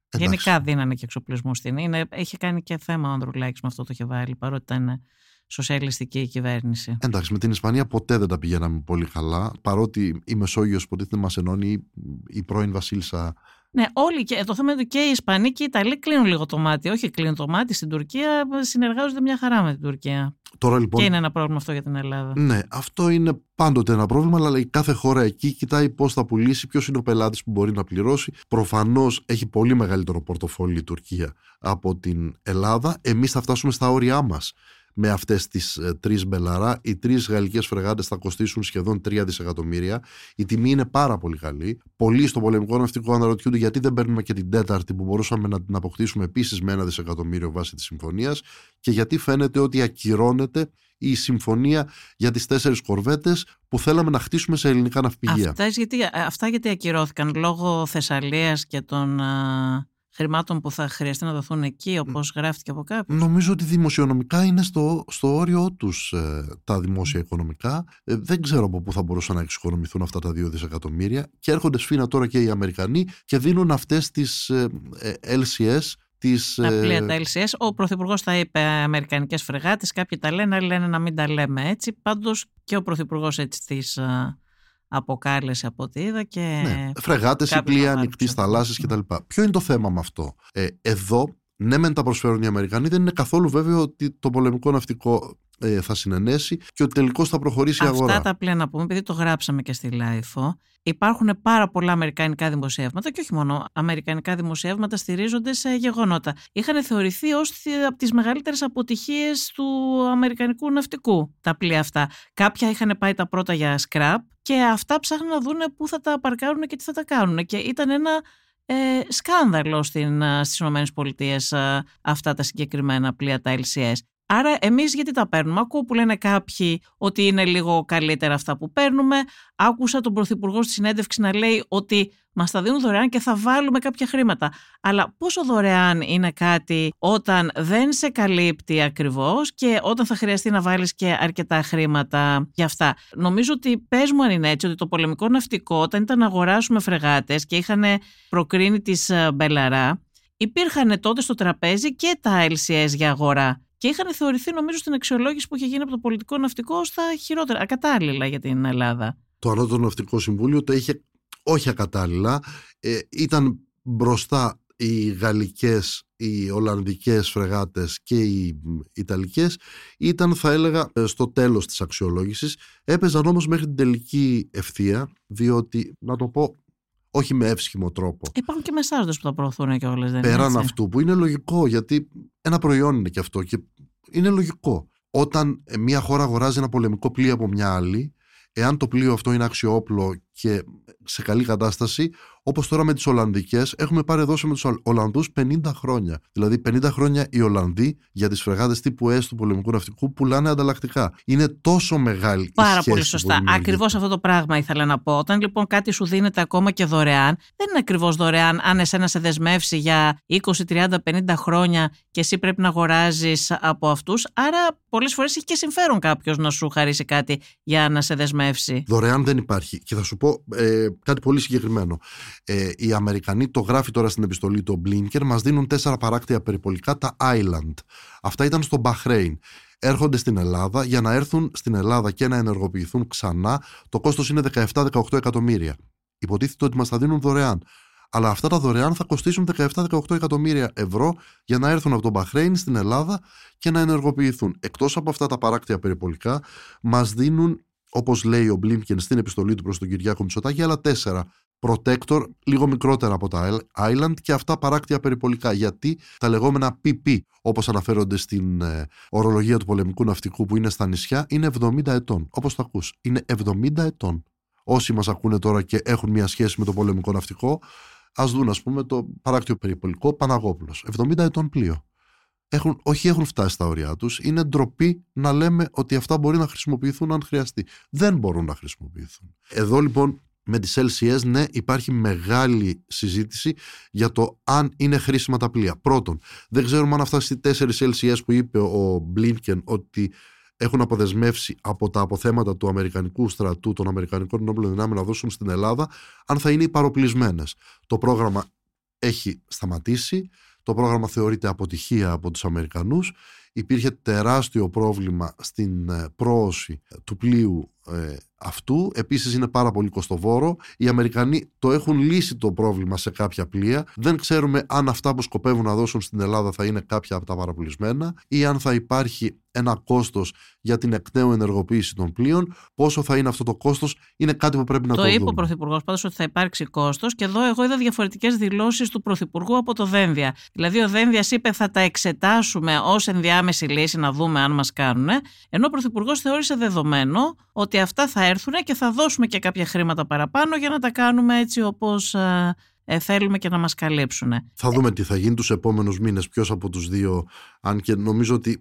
Εντάξει. Γενικά δίνανε και εξοπλισμό στην. Είναι, είχε κάνει και θέμα ο Ανδρουλάκης με αυτό το είχε βάλει, παρότι ήταν σοσιαλιστική η κυβέρνηση. Εντάξει, με την Ισπανία ποτέ δεν τα πηγαίναμε πολύ καλά. Παρότι η Μεσόγειος υποτίθεται μας ενώνει η πρώην Βασίλισσα ναι, όλοι και το θέμα είναι ότι και οι Ισπανοί και οι Ιταλοί κλείνουν λίγο το μάτι. Όχι κλείνουν το μάτι στην Τουρκία, συνεργάζονται μια χαρά με την Τουρκία. Τώρα, λοιπόν, και είναι ένα πρόβλημα αυτό για την Ελλάδα. Ναι, αυτό είναι πάντοτε ένα πρόβλημα, αλλά κάθε χώρα εκεί κοιτάει πώς θα πουλήσει, ποιος είναι ο πελάτης που μπορεί να πληρώσει. Προφανώς έχει πολύ μεγαλύτερο πορτοφόλι η Τουρκία από την Ελλάδα. Εμείς θα φτάσουμε στα όρια μας με αυτές τις ε, τρεις μπελαρά. Οι τρεις γαλλικές φρεγάτες θα κοστίσουν σχεδόν 3 δισεκατομμύρια. Η τιμή είναι πάρα πολύ καλή. Πολλοί στο πολεμικό ναυτικό αναρωτιούνται γιατί δεν παίρνουμε και την τέταρτη που μπορούσαμε να την αποκτήσουμε επίσης με ένα δισεκατομμύριο βάσει της συμφωνίας και γιατί φαίνεται ότι ακυρώνεται η συμφωνία για τις τέσσερις κορβέτες που θέλαμε να χτίσουμε σε ελληνικά ναυπηγεία. Αυτά γιατί, αυτά γιατί ακυρώθηκαν λόγω Θεσσαλίας και των χρημάτων που θα χρειαστεί να δοθούν εκεί, όπως γράφτηκε από κάπου. Νομίζω ότι δημοσιονομικά είναι στο, στο όριό τους ε, τα δημόσια οικονομικά. Ε, δεν ξέρω από πού θα μπορούσαν να εξοικονομηθούν αυτά τα 2 δισεκατομμύρια. Και έρχονται σφίνα τώρα και οι Αμερικανοί και δίνουν αυτές τις ε, LCS τις, τα πλοία τα LCS. Ο Πρωθυπουργός θα είπε Αμερικανικές φρεγάτες. Κάποιοι τα λένε, άλλοι λένε να μην τα λέμε έτσι. Πάντως και ο Πρωθυπουργός έτσι τις αποκάλεσε από ό,τι είδα και... Ναι, φρεγάτες ή πλοία ανοιχτής θαλάσσης κτλ. Ποιο είναι το θέμα με αυτό; Ε, εδώ, ναι μεν τα προσφέρουν οι Αμερικανοί, δεν είναι καθόλου βέβαιο ότι το πολεμικό ναυτικό ε, θα συνενέσει και ότι τελικώς θα προχωρήσει η αγορά. Αυτά τα πλέον να πούμε, επειδή το γράψαμε και στη ΛΑΙΦΟ, υπάρχουν πάρα πολλά αμερικανικά δημοσιεύματα και όχι μόνο αμερικανικά δημοσιεύματα στηρίζονται σε γεγονότα. Είχαν θεωρηθεί ως από τις μεγαλύτερες αποτυχίες του αμερικανικού ναυτικού τα πλοία αυτά. Κάποια είχαν πάει τα πρώτα για scrap και αυτά ψάχνουν να δουν πού θα τα παρκάρουν και τι θα τα κάνουν. Και ήταν ένα ε, σκάνδαλο στην, στις ΗΠΑ αυτά τα συγκεκριμένα πλοία, τα LCS. Άρα εμείς γιατί τα παίρνουμε; Ακούω που λένε κάποιοι ότι είναι λίγο καλύτερα αυτά που παίρνουμε. Άκουσα τον Πρωθυπουργό στη συνέντευξη να λέει ότι μας τα δίνουν δωρεάν και θα βάλουμε κάποια χρήματα. Αλλά πόσο δωρεάν είναι κάτι όταν δεν σε καλύπτει ακριβώς και όταν θα χρειαστεί να βάλεις και αρκετά χρήματα για αυτά; Νομίζω ότι πες μου αν είναι έτσι ότι το πολεμικό ναυτικό όταν ήταν να αγοράσουμε φρεγάτες και είχαν προκρίνει τις ε, Μπελαρά υπήρχαν τότε στο τραπέζι και τα LCS για αγορά και είχαν θεωρηθεί νομίζω στην αξιολόγηση που είχε γίνει από το πολιτικό ναυτικό στα χειρότερα, ακατάλληλα για την Ελλάδα. Το Ανώτατο Ναυτικό Συμβούλιο τα είχε όχι ακατάλληλα. Ε, ήταν μπροστά οι γαλλικές, οι ολλανδικές φρεγάτες και οι ιταλικές ήταν θα έλεγα στο τέλος της αξιολόγησης έπαιζαν όμως μέχρι την τελική ευθεία διότι να το πω όχι με εύσχυμο τρόπο. Υπάρχουν και μεσάζοντες που τα προωθούν και όλες. Πέραν έτσι. αυτού που είναι λογικό, γιατί ένα προϊόν είναι και αυτό και είναι λογικό. Όταν μια χώρα αγοράζει ένα πολεμικό πλοίο από μια άλλη, εάν το πλοίο αυτό είναι αξιόπλο και σε καλή κατάσταση, Όπως τώρα με τις Ολλανδικές, έχουμε πάρει δόση με τους Ολλανδούς 50 χρόνια. Δηλαδή, 50 χρόνια οι Ολλανδοί για τις φρεγάδε τύπου S του πολεμικού ναυτικού πουλάνε ανταλλακτικά. Είναι τόσο μεγάλη Πάρα η σχέση πολύ σωστά. Ακριβώς αυτό το πράγμα ήθελα να πω. Όταν λοιπόν κάτι σου δίνεται ακόμα και δωρεάν, δεν είναι ακριβώς δωρεάν αν εσένα σε δεσμεύσει για 20, 30, 50 χρόνια και εσύ πρέπει να αγοράζεις από αυτούς. Άρα, πολλές φορές έχει και συμφέρον κάποιος να σου χαρίσει κάτι για να σε δεσμεύσει. Δωρεάν δεν υπάρχει. Και θα σου πω ε, κάτι πολύ συγκεκριμένο. Ε, οι Αμερικανοί, το γράφει τώρα στην επιστολή του Blinker, μας δίνουν τέσσερα παράκτια περιπολικά, τα Island. Αυτά ήταν στο Μπαχρέιν. Έρχονται στην Ελλάδα για να έρθουν στην Ελλάδα και να ενεργοποιηθούν ξανά. Το κόστος είναι 17-18 εκατομμύρια. Υποτίθεται ότι μας τα δίνουν δωρεάν. Αλλά αυτά τα δωρεάν θα κοστίσουν 17-18 εκατομμύρια ευρώ για να έρθουν από τον Μπαχρέιν στην Ελλάδα και να ενεργοποιηθούν. Εκτός από αυτά τα παράκτια περιπολικά, μας δίνουν όπως λέει ο Μπλίνκεν στην επιστολή του προς τον Κυριάκο Μητσοτάκη, άλλα τέσσερα Protector, λίγο μικρότερα από τα Island και αυτά παράκτια περιπολικά. Γιατί τα λεγόμενα PP, όπως αναφέρονται στην ε, ορολογία του πολεμικού ναυτικού που είναι στα νησιά, είναι 70 ετών. Όπως το ακούς, είναι 70 ετών. Όσοι μας ακούνε τώρα και έχουν μια σχέση με το πολεμικό ναυτικό, ας δουν, ας πούμε, το παράκτιο περιπολικό Παναγόπουλος. 70 ετών πλοίο. Έχουν, όχι έχουν φτάσει στα όρια τους. Είναι ντροπή να λέμε ότι αυτά μπορεί να χρησιμοποιηθούν αν χρειαστεί. Δεν μπορούν να χρησιμοποιηθούν. Εδώ λοιπόν με τις LCS ναι υπάρχει μεγάλη συζήτηση για το αν είναι χρήσιμα τα πλοία. Πρώτον, δεν ξέρουμε αν αυτά οι τέσσερις LCS που είπε ο Μπλίνκεν ότι έχουν αποδεσμεύσει από τα αποθέματα του Αμερικανικού στρατού, των Αμερικανικών ενόπλων δυνάμεων να δώσουν στην Ελλάδα, αν θα είναι οι παροπλισμένες. Το πρόγραμμα έχει σταματήσει, το πρόγραμμα θεωρείται αποτυχία από τους Αμερικανούς, υπήρχε τεράστιο πρόβλημα στην ε, πρόωση του πλοίου ε, αυτού. Επίσης είναι πάρα πολύ κοστοβόρο. Οι Αμερικανοί το έχουν λύσει το πρόβλημα σε κάποια πλοία. Δεν ξέρουμε αν αυτά που σκοπεύουν να δώσουν στην Ελλάδα θα είναι κάποια από τα παραπολισμένα ή αν θα υπάρχει ένα κόστος για την εκ νέου ενεργοποίηση των πλοίων. Πόσο θα είναι αυτό το κόστος είναι κάτι που πρέπει να το, το δούμε. Το είπε ο Πρωθυπουργός πάντως ότι θα υπάρξει κόστος και εδώ εγώ είδα διαφορετικές δηλώσεις του Πρωθυπουργού από το Δένδια. Δηλαδή ο Δένδιας είπε θα τα εξετάσουμε ως ενδιάμεση λύση να δούμε αν μας κάνουν. Ενώ ο Πρωθυπουργός θεώρησε δεδομένο ότι αυτά θα έρθουν και θα δώσουμε και κάποια χρήματα παραπάνω για να τα κάνουμε έτσι όπως ε, ε, θέλουμε και να μας καλύψουν. Θα δούμε τι θα γίνει τους επόμενους μήνες, ποιος από τους δύο, αν και νομίζω ότι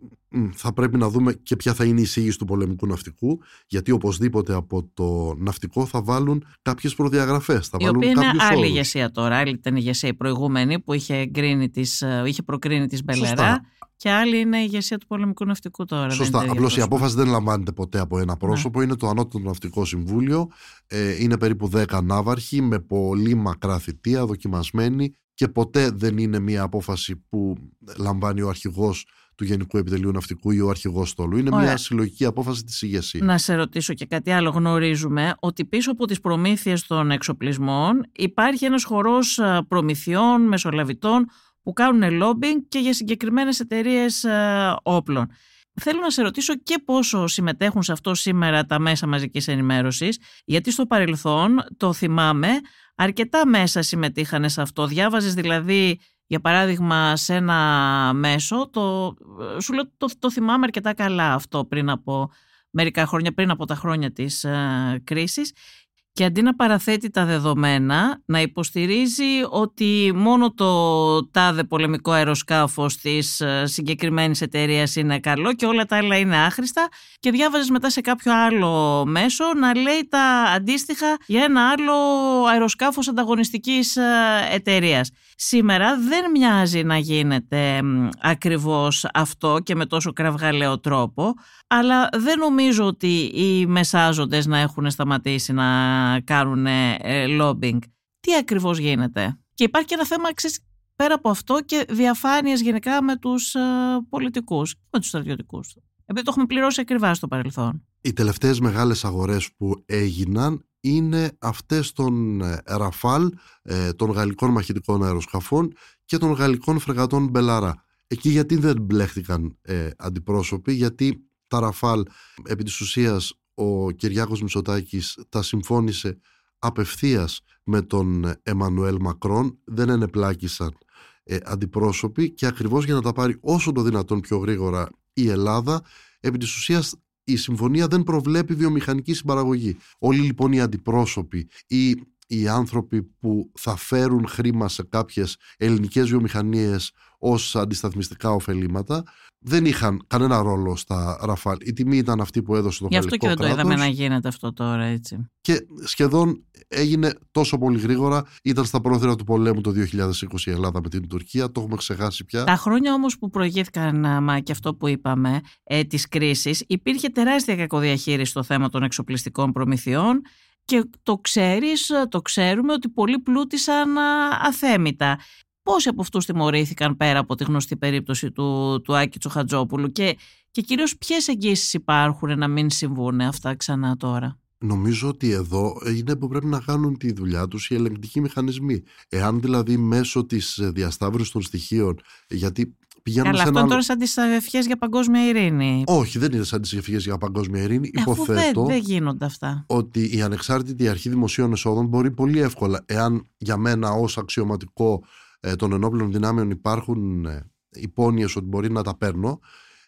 θα πρέπει να δούμε και ποια θα είναι η εισήγηση του πολεμικού ναυτικού, γιατί οπωσδήποτε από το ναυτικό θα βάλουν κάποιες προδιαγραφές. Θα η βάλουν οποία είναι άλλη όρους. ηγεσία τώρα, άλλη ήταν η ηγεσία η προηγούμενη που είχε, τις, ε, είχε προκρίνει τις Μπελερά. Σωστά. Και άλλη είναι η ηγεσία του πολεμικού ναυτικού τώρα. Σωστά. Απλώς η απόφαση δεν λαμβάνεται ποτέ από Ναι. ένα πρόσωπο. Είναι το Ανώτατο Ναυτικό Συμβούλιο. Ε, είναι περίπου 10 ναύαρχοι με πολύ μακρά θητεία, δοκιμασμένοι και ποτέ δεν είναι μια απόφαση που λαμβάνει ο αρχηγός του Γενικού Επιτελείου Ναυτικού ή ο αρχηγός στόλου. Είναι Ωραία. μια συλλογική απόφαση της ηγεσίας. Να σε ρωτήσω και κάτι άλλο. Γνωρίζουμε ότι πίσω από τις προμήθειες των εξοπλισμών υπάρχει ένας χορός α, προμηθειών, μεσολαβητών που κάνουν lobbying και για συγκεκριμένες εταιρείες α, όπλων. Θέλω να σε ρωτήσω και πόσο συμμετέχουν σε αυτό σήμερα τα μέσα μαζικής ενημέρωσης, γιατί στο παρελθόν, το θυμάμαι, αρκετά μέσα συμμετείχαν σε αυτό. Διάβαζες δηλαδή, για παράδειγμα, σε ένα μέσο, το, σου λέω το, το θυμάμαι αρκετά καλά αυτό πριν από μερικά χρόνια, πριν από τα χρόνια της ε, κρίσης και αντί να παραθέτει τα δεδομένα, να υποστηρίζει ότι μόνο το τάδε πολεμικό αεροσκάφος της ε, συγκεκριμένης εταιρείας είναι καλό και όλα τα άλλα είναι άχρηστα και διάβαζες μετά σε κάποιο άλλο μέσο να λέει τα αντίστοιχα για ένα άλλο αεροσκάφος ανταγωνιστικής ε, εταιρείας. Σήμερα δεν μοιάζει να γίνεται ακριβώς αυτό και με τόσο κραυγαλαίο τρόπο, αλλά δεν νομίζω ότι οι μεσάζοντες να έχουν σταματήσει να κάνουν lobbying. Τι ακριβώς γίνεται; Και υπάρχει και ένα θέμα, ξέρεις, πέρα από αυτό και διαφάνειες γενικά με τους ε, πολιτικούς, με τους στρατιωτικούς. Επειδή το έχουμε πληρώσει ακριβά στο παρελθόν. Οι τελευταίες μεγάλες αγορές που έγιναν είναι αυτές των ε, Ραφάλ, ε, των γαλλικών μαχητικών αεροσκαφών και των γαλλικών φρεγατών Μπελαρά. Εκεί γιατί δεν μπλέχτηκαν ε, αντιπρόσωποι, γιατί τα Ραφάλ επί της ουσίας ο Κυριάκος Μητσοτάκης τα συμφώνησε απευθείας με τον Εμμανουέλ Μακρόν, δεν ενεπλάκησαν ε, αντιπρόσωποι και ακριβώς για να τα πάρει όσο το δυνατόν πιο γρήγορα η Ελλάδα, επί της ουσίας η συμφωνία δεν προβλέπει βιομηχανική συμπαραγωγή. Όλοι λοιπόν οι αντιπρόσωποι ή οι άνθρωποι που θα φέρουν χρήμα σε κάποιες ελληνικές βιομηχανίες ως αντισταθμιστικά ωφελήματα δεν είχαν κανένα ρόλο στα Ραφάλ. Η τιμή ήταν αυτή που έδωσε το Γι' αυτό και δεν το είδαμε να γίνεται αυτό τώρα έτσι. Και σχεδόν έγινε τόσο πολύ γρήγορα. Ήταν στα πρόθυρα του πολέμου το 2020 η Ελλάδα με την Τουρκία. Το έχουμε ξεχάσει πια. Τα χρόνια όμως που προηγήθηκαν μα, και αυτό που είπαμε ε, της κρίσης υπήρχε τεράστια κακοδιαχείριση στο θέμα των εξοπλιστικών προμηθειών και το ξέρεις, το ξέρουμε ότι πολλοί πλούτησαν αθέμητα. Πόσοι από αυτούς τιμωρήθηκαν πέρα από τη γνωστή περίπτωση του, του Άκη Τσοχατζόπουλου και, και κυρίως ποιες εγγύσεις υπάρχουν να μην συμβούν αυτά ξανά τώρα; Νομίζω ότι εδώ είναι που πρέπει να κάνουν τη δουλειά τους οι ελεγκτικοί μηχανισμοί. Εάν δηλαδή μέσω της διασταύρωσης των στοιχείων, γιατί Πηγαίνουμε Καλά, αυτό είναι τώρα σαν τις ευχές για παγκόσμια ειρήνη. Όχι, δεν είναι σαν τις ευχές για παγκόσμια ειρήνη. Ε, Υποθέτω δεν, δεν γίνονται αυτά. Ότι η ανεξάρτητη αρχή δημοσίων εσόδων μπορεί πολύ εύκολα, εάν για μένα ως αξιωματικό ε, των ενόπλων δυνάμεων υπάρχουν ε, υπόνοιες ότι μπορεί να τα παίρνω,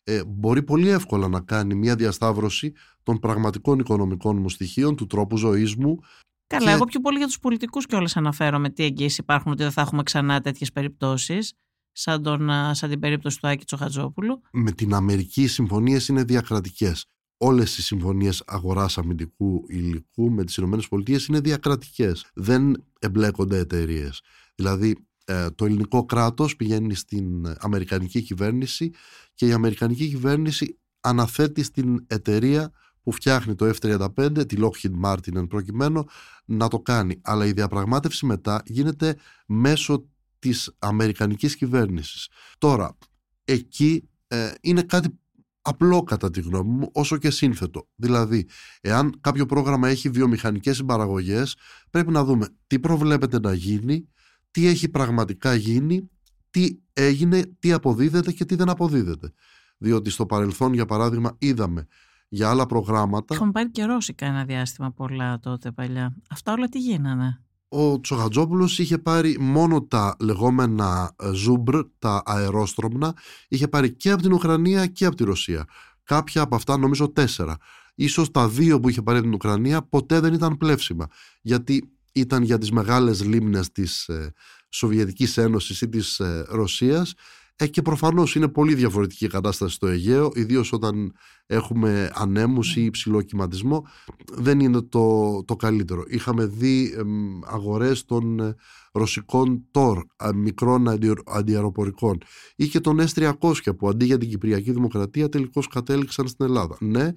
ε, μπορεί πολύ εύκολα να κάνει μια διασταύρωση των πραγματικών οικονομικών μου στοιχείων, του τρόπου ζωής μου. Καλά, εγώ πιο πολύ για τους πολιτικούς κιόλας αναφέρομαι τι εγγύσει υπάρχουν ότι δεν θα έχουμε ξανά τέτοιες περιπτώσεις σαν, τον, σαν την περίπτωση του Άκη Τσοχατζόπουλου. Με την Αμερική οι συμφωνίες είναι διακρατικές. Όλες οι συμφωνίες αγοράς αμυντικού υλικού με τις ΗΠΑ είναι διακρατικές. Δεν εμπλέκονται εταιρείες. Δηλαδή ε, το ελληνικό κράτος πηγαίνει στην Αμερικανική κυβέρνηση και η Αμερικανική κυβέρνηση αναθέτει στην εταιρεία που φτιάχνει το F-35, τη Lockheed Martin εν προκειμένου, να το κάνει. Αλλά η διαπραγμάτευση μετά γίνεται μέσω της Αμερικανικής κυβέρνησης. Τώρα, εκεί ε, είναι κάτι απλό κατά τη γνώμη μου, όσο και σύνθετο. Δηλαδή, εάν κάποιο πρόγραμμα έχει βιομηχανικές συμπαραγωγές, πρέπει να δούμε τι προβλέπεται να γίνει, τι έχει πραγματικά γίνει, τι έγινε, τι αποδίδεται και τι δεν αποδίδεται. Διότι στο παρελθόν, για παράδειγμα, είδαμε για άλλα προγράμματα... Έχουν πάρει και Ρώσικα ένα διάστημα πολλά τότε παλιά. Αυτά όλα τι γίνανε; Ο Τσοχατζόπουλος είχε πάρει μόνο τα λεγόμενα ε, ζούμπρ, τα αερόστρομνα, είχε πάρει και από την Ουκρανία και από τη Ρωσία. Κάποια από αυτά, νομίζω τέσσερα. Ίσως τα δύο που είχε πάρει από την Ουκρανία ποτέ δεν ήταν πλεύσιμα, γιατί ήταν για τις μεγάλες λίμνες της ε, Σοβιετικής Ένωσης ή της ε, Ρωσίας ε, και προφανώς είναι πολύ διαφορετική η κατάσταση στο Αιγαίο, ιδίως όταν έχουμε ανέμους ή υψηλό κυματισμό. Δεν είναι το, το καλύτερο. Είχαμε δει ε, αγορές των ε, ρωσικών τόρ, μικρών αντιαεροπορικών ή και των S300 που αντί για την Κυπριακή Δημοκρατία τελικώς κατέληξαν στην Ελλάδα. Ναι,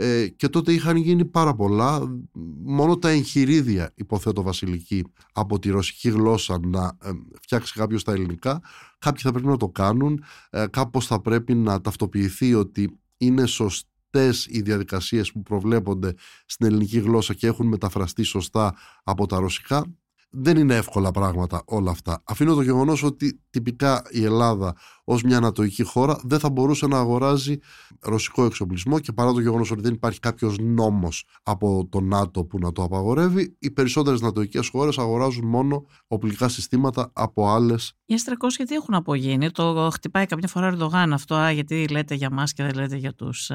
ε, και τότε είχαν γίνει πάρα πολλά. Μόνο τα εγχειρίδια υποθέτω βασιλική από τη ρωσική γλώσσα να ε, φτιάξει κάποιος τα ελληνικά κάποιοι θα πρέπει να το κάνουν. Ε, κάπως θα πρέπει να ταυτοποιηθεί ότι είναι σωστές οι διαδικασίες που προβλέπονται στην ελληνική γλώσσα και έχουν μεταφραστεί σωστά από τα ρωσικά. Δεν είναι εύκολα πράγματα όλα αυτά. Αφήνω το γεγονός ότι τυπικά η Ελλάδα ως μια ανατολική χώρα δεν θα μπορούσε να αγοράζει ρωσικό εξοπλισμό και παρά το γεγονός ότι δεν υπάρχει κάποιος νόμος από το ΝΑΤΟ που να το απαγορεύει, οι περισσότερες ανατολικές χώρες αγοράζουν μόνο οπλικά συστήματα από άλλες. Οι S300 γιατί έχουν απογίνει, το χτυπάει κάποια φορά ο Ερντογάν αυτό, α, γιατί λέτε για μας και δεν λέτε για τους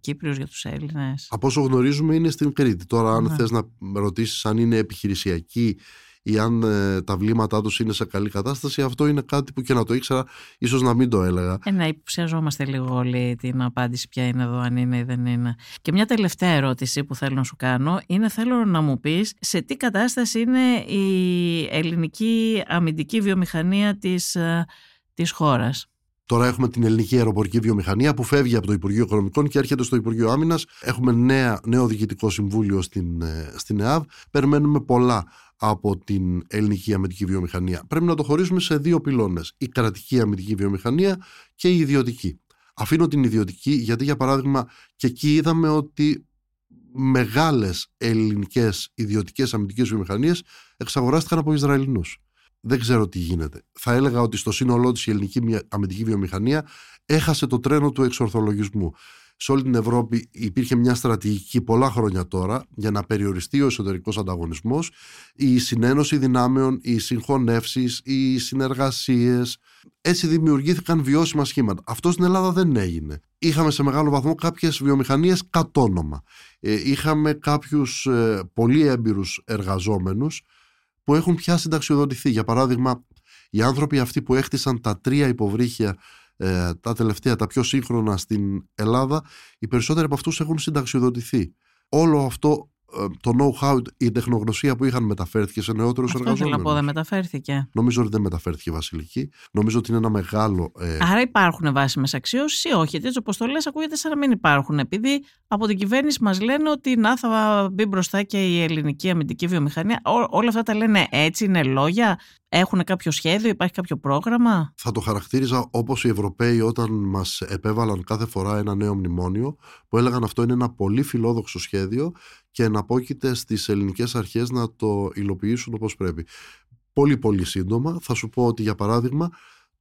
Κύπριους, για τους Έλληνες; Από όσο γνωρίζουμε είναι στην Κρήτη. Τώρα, αν ναι. θες να ρωτήσεις αν είναι επιχειρησιακή ή αν ε, τα βλήματά τους είναι σε καλή κατάσταση, αυτό είναι κάτι που και να το ήξερα, ίσως να μην το έλεγα. Ε, να υποψιαζόμαστε λίγο όλοι την απάντηση ποια είναι εδώ, αν είναι ή δεν είναι. Και μια τελευταία ερώτηση που θέλω να σου κάνω είναι θέλω να μου πεις σε τι κατάσταση είναι η ελληνική αμυντική βιομηχανία της της ε, χώρας. Τώρα έχουμε την ελληνική αεροπορική βιομηχανία που φεύγει από το Υπουργείο Οικονομικών και έρχεται στο Υπουργείο Άμυνας. Έχουμε νέα, νέο διοικητικό συμβούλιο στην, ε, στην ΕΑΒ. Περιμένουμε πολλά από την ελληνική αμυντική βιομηχανία. Πρέπει να το χωρίσουμε σε δύο πυλώνες. Η κρατική αμυντική βιομηχανία και η ιδιωτική. Αφήνω την ιδιωτική γιατί για παράδειγμα και εκεί είδαμε ότι μεγάλες ελληνικές ιδιωτικές αμυντικές βιομηχανίες εξαγοράστηκαν από Ισραηλινούς. Δεν ξέρω τι γίνεται. Θα έλεγα ότι στο σύνολό της η ελληνική αμυντική βιομηχανία έχασε το τρένο του εξορθολογισμού σε όλη την Ευρώπη υπήρχε μια στρατηγική πολλά χρόνια τώρα για να περιοριστεί ο εσωτερικός ανταγωνισμός, η συνένωση δυνάμεων, οι συγχωνεύσεις, οι συνεργασίες. Έτσι δημιουργήθηκαν βιώσιμα σχήματα. Αυτό στην Ελλάδα δεν έγινε. Είχαμε σε μεγάλο βαθμό κάποιες βιομηχανίες κατόνομα. Ε, είχαμε κάποιους ε, πολύ έμπειρους εργαζόμενους που έχουν πια συνταξιοδοτηθεί. Για παράδειγμα, οι άνθρωποι αυτοί που έχτισαν τα τρία υποβρύχια ε, τα τελευταία, τα πιο σύγχρονα στην Ελλάδα, οι περισσότεροι από αυτούς έχουν συνταξιοδοτηθεί. Όλο αυτό ε, το know-how, η τεχνογνωσία που είχαν μεταφέρθηκε σε νεότερους εργαζόμενου. Αυτό θέλω να πω, δεν μεταφέρθηκε. Νομίζω ότι δεν μεταφέρθηκε Βασιλική. Νομίζω ότι είναι ένα μεγάλο. Ε... Άρα υπάρχουν βάσιμες αξιώσεις ή όχι. Γιατί έτσι όπως το λες, ακούγεται σαν να μην υπάρχουν. Επειδή από την κυβέρνηση μας λένε ότι να θα μπει μπροστά και η ελληνική αμυντική βιομηχανία. Ό, όλα αυτά τα λένε έτσι, είναι λόγια. Έχουν κάποιο σχέδιο, υπάρχει κάποιο πρόγραμμα; Θα το χαρακτήριζα όπως οι Ευρωπαίοι όταν μας επέβαλαν κάθε φορά ένα νέο μνημόνιο, που έλεγαν αυτό είναι ένα πολύ φιλόδοξο σχέδιο και να πόκειται στις ελληνικές αρχές να το υλοποιήσουν όπως πρέπει. Πολύ πολύ σύντομα θα σου πω ότι για παράδειγμα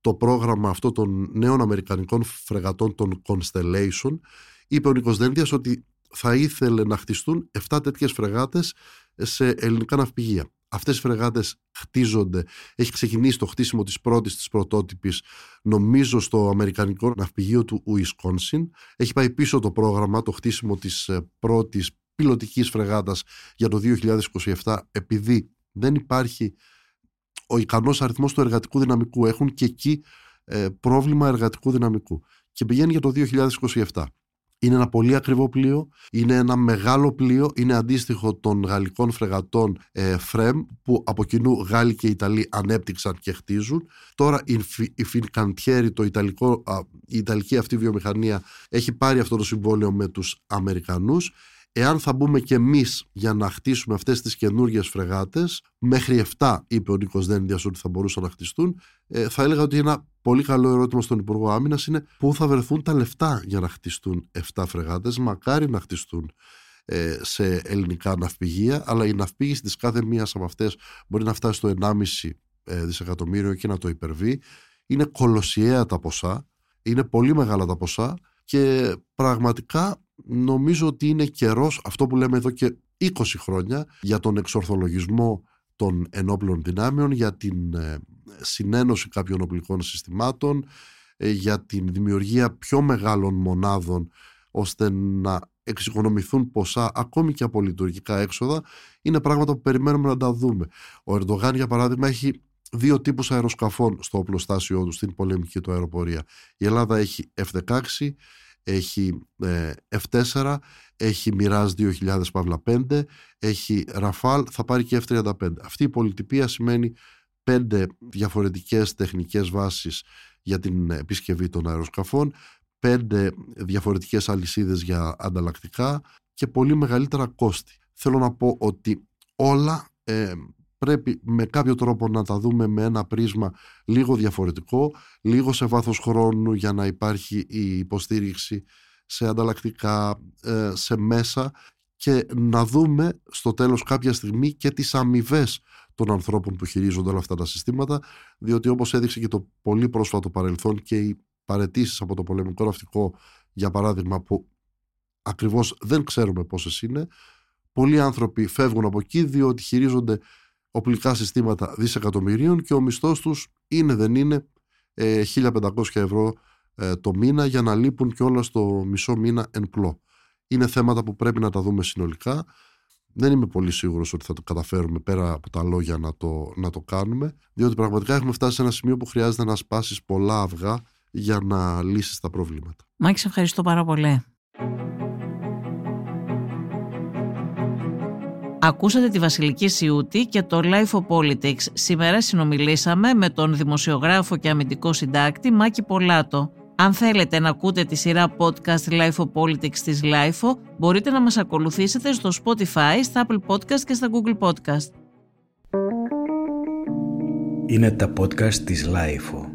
το πρόγραμμα αυτό των νέων Αμερικανικών φρεγατών των Constellation είπε ο Νίκος Δένδιας ότι θα ήθελε να χτιστούν 7 τέτοιες φρεγάτες σε ελληνικά ναυπηγεία. Αυτές οι φρεγάτες χτίζονται, έχει ξεκινήσει το χτίσιμο της πρώτης της πρωτότυπης νομίζω στο Αμερικανικό ναυπηγείο του Ουισκόνσιν. Έχει πάει πίσω το πρόγραμμα, το χτίσιμο της ε, πρώτης πιλωτικής φρεγάτας για το 2027 επειδή δεν υπάρχει ο ικανός αριθμός του εργατικού δυναμικού. Έχουν και εκεί ε, πρόβλημα εργατικού δυναμικού και πηγαίνει για το 2027. Είναι ένα πολύ ακριβό πλοίο, είναι ένα μεγάλο πλοίο, είναι αντίστοιχο των γαλλικών φρεγατών ε, ΦΡΕΜ που από κοινού Γάλλοι και Ιταλοί ανέπτυξαν και χτίζουν. Τώρα η, η Φινκαντιέρη, το Ιταλικό, η Ιταλική αυτή βιομηχανία έχει πάρει αυτό το συμβόλαιο με τους Αμερικανούς Εάν θα μπούμε και εμείς για να χτίσουμε αυτές τις καινούργιες φρεγάτες, μέχρι 7 είπε ο Νίκος Δένδιας ότι θα μπορούσαν να χτιστούν, ε, θα έλεγα ότι ένα πολύ καλό ερώτημα στον Υπουργό Άμυνας είναι πού θα βρεθούν τα λεφτά για να χτιστούν 7 φρεγάτες. Μακάρι να χτιστούν ε, σε ελληνικά ναυπηγεία, αλλά η ναυπήγηση της κάθε μίας από αυτές μπορεί να φτάσει στο 1,5 ε, δισεκατομμύριο και να το υπερβεί. Είναι κολοσιαία τα ποσά, είναι πολύ μεγάλα τα ποσά και πραγματικά νομίζω ότι είναι καιρός αυτό που λέμε εδώ και 20 χρόνια για τον εξορθολογισμό των ενόπλων δυνάμεων, για την ε, συνένωση κάποιων οπλικών συστημάτων, ε, για την δημιουργία πιο μεγάλων μονάδων ώστε να εξοικονομηθούν ποσά ακόμη και από λειτουργικά έξοδα είναι πράγματα που περιμένουμε να τα δούμε. Ο Ερντογάν για παράδειγμα έχει δύο τύπους αεροσκαφών στο οπλοστάσιό του στην πολεμική του αεροπορία. Η Ελλάδα έχει F-16, έχει ε, F4, έχει Mirage 2000 Παύλα 5, έχει Rafale, θα πάρει και F35. Αυτή η πολυτυπία σημαίνει πέντε διαφορετικές τεχνικές βάσεις για την επισκευή των αεροσκαφών, πέντε διαφορετικές αλυσίδες για ανταλλακτικά και πολύ μεγαλύτερα κόστη. Θέλω να πω ότι όλα ε, πρέπει με κάποιο τρόπο να τα δούμε με ένα πρίσμα λίγο διαφορετικό, λίγο σε βάθος χρόνου για να υπάρχει η υποστήριξη σε ανταλλακτικά, ε, σε μέσα και να δούμε στο τέλος κάποια στιγμή και τις αμοιβές των ανθρώπων που χειρίζονται όλα αυτά τα συστήματα, διότι όπως έδειξε και το πολύ πρόσφατο παρελθόν και οι παρετήσεις από το πολεμικό ναυτικό, για παράδειγμα, που ακριβώς δεν ξέρουμε πόσες είναι, πολλοί άνθρωποι φεύγουν από εκεί διότι χειρίζονται οπλικά συστήματα δισεκατομμυρίων και ο μισθός τους είναι δεν είναι 1500 ε, ευρώ ε, το μήνα για να λείπουν και όλα στο μισό μήνα εν πλώ. Είναι θέματα που πρέπει να τα δούμε συνολικά. Δεν είμαι πολύ σίγουρος ότι θα το καταφέρουμε πέρα από τα λόγια να το, να το κάνουμε, διότι πραγματικά έχουμε φτάσει σε ένα σημείο που χρειάζεται να σπάσεις πολλά αυγά για να λύσεις τα προβλήματα. Μάκη, ευχαριστώ πάρα πολύ. Ακούσατε τη Βασιλική Σιούτη και το Life of Politics. Σήμερα συνομιλήσαμε με τον δημοσιογράφο και αμυντικό συντάκτη Μάκη Πολάτο. Αν θέλετε να ακούτε τη σειρά podcast Life of Politics της Life, μπορείτε να μας ακολουθήσετε στο Spotify, στα Apple Podcast και στα Google Podcast. Είναι τα podcast της Life.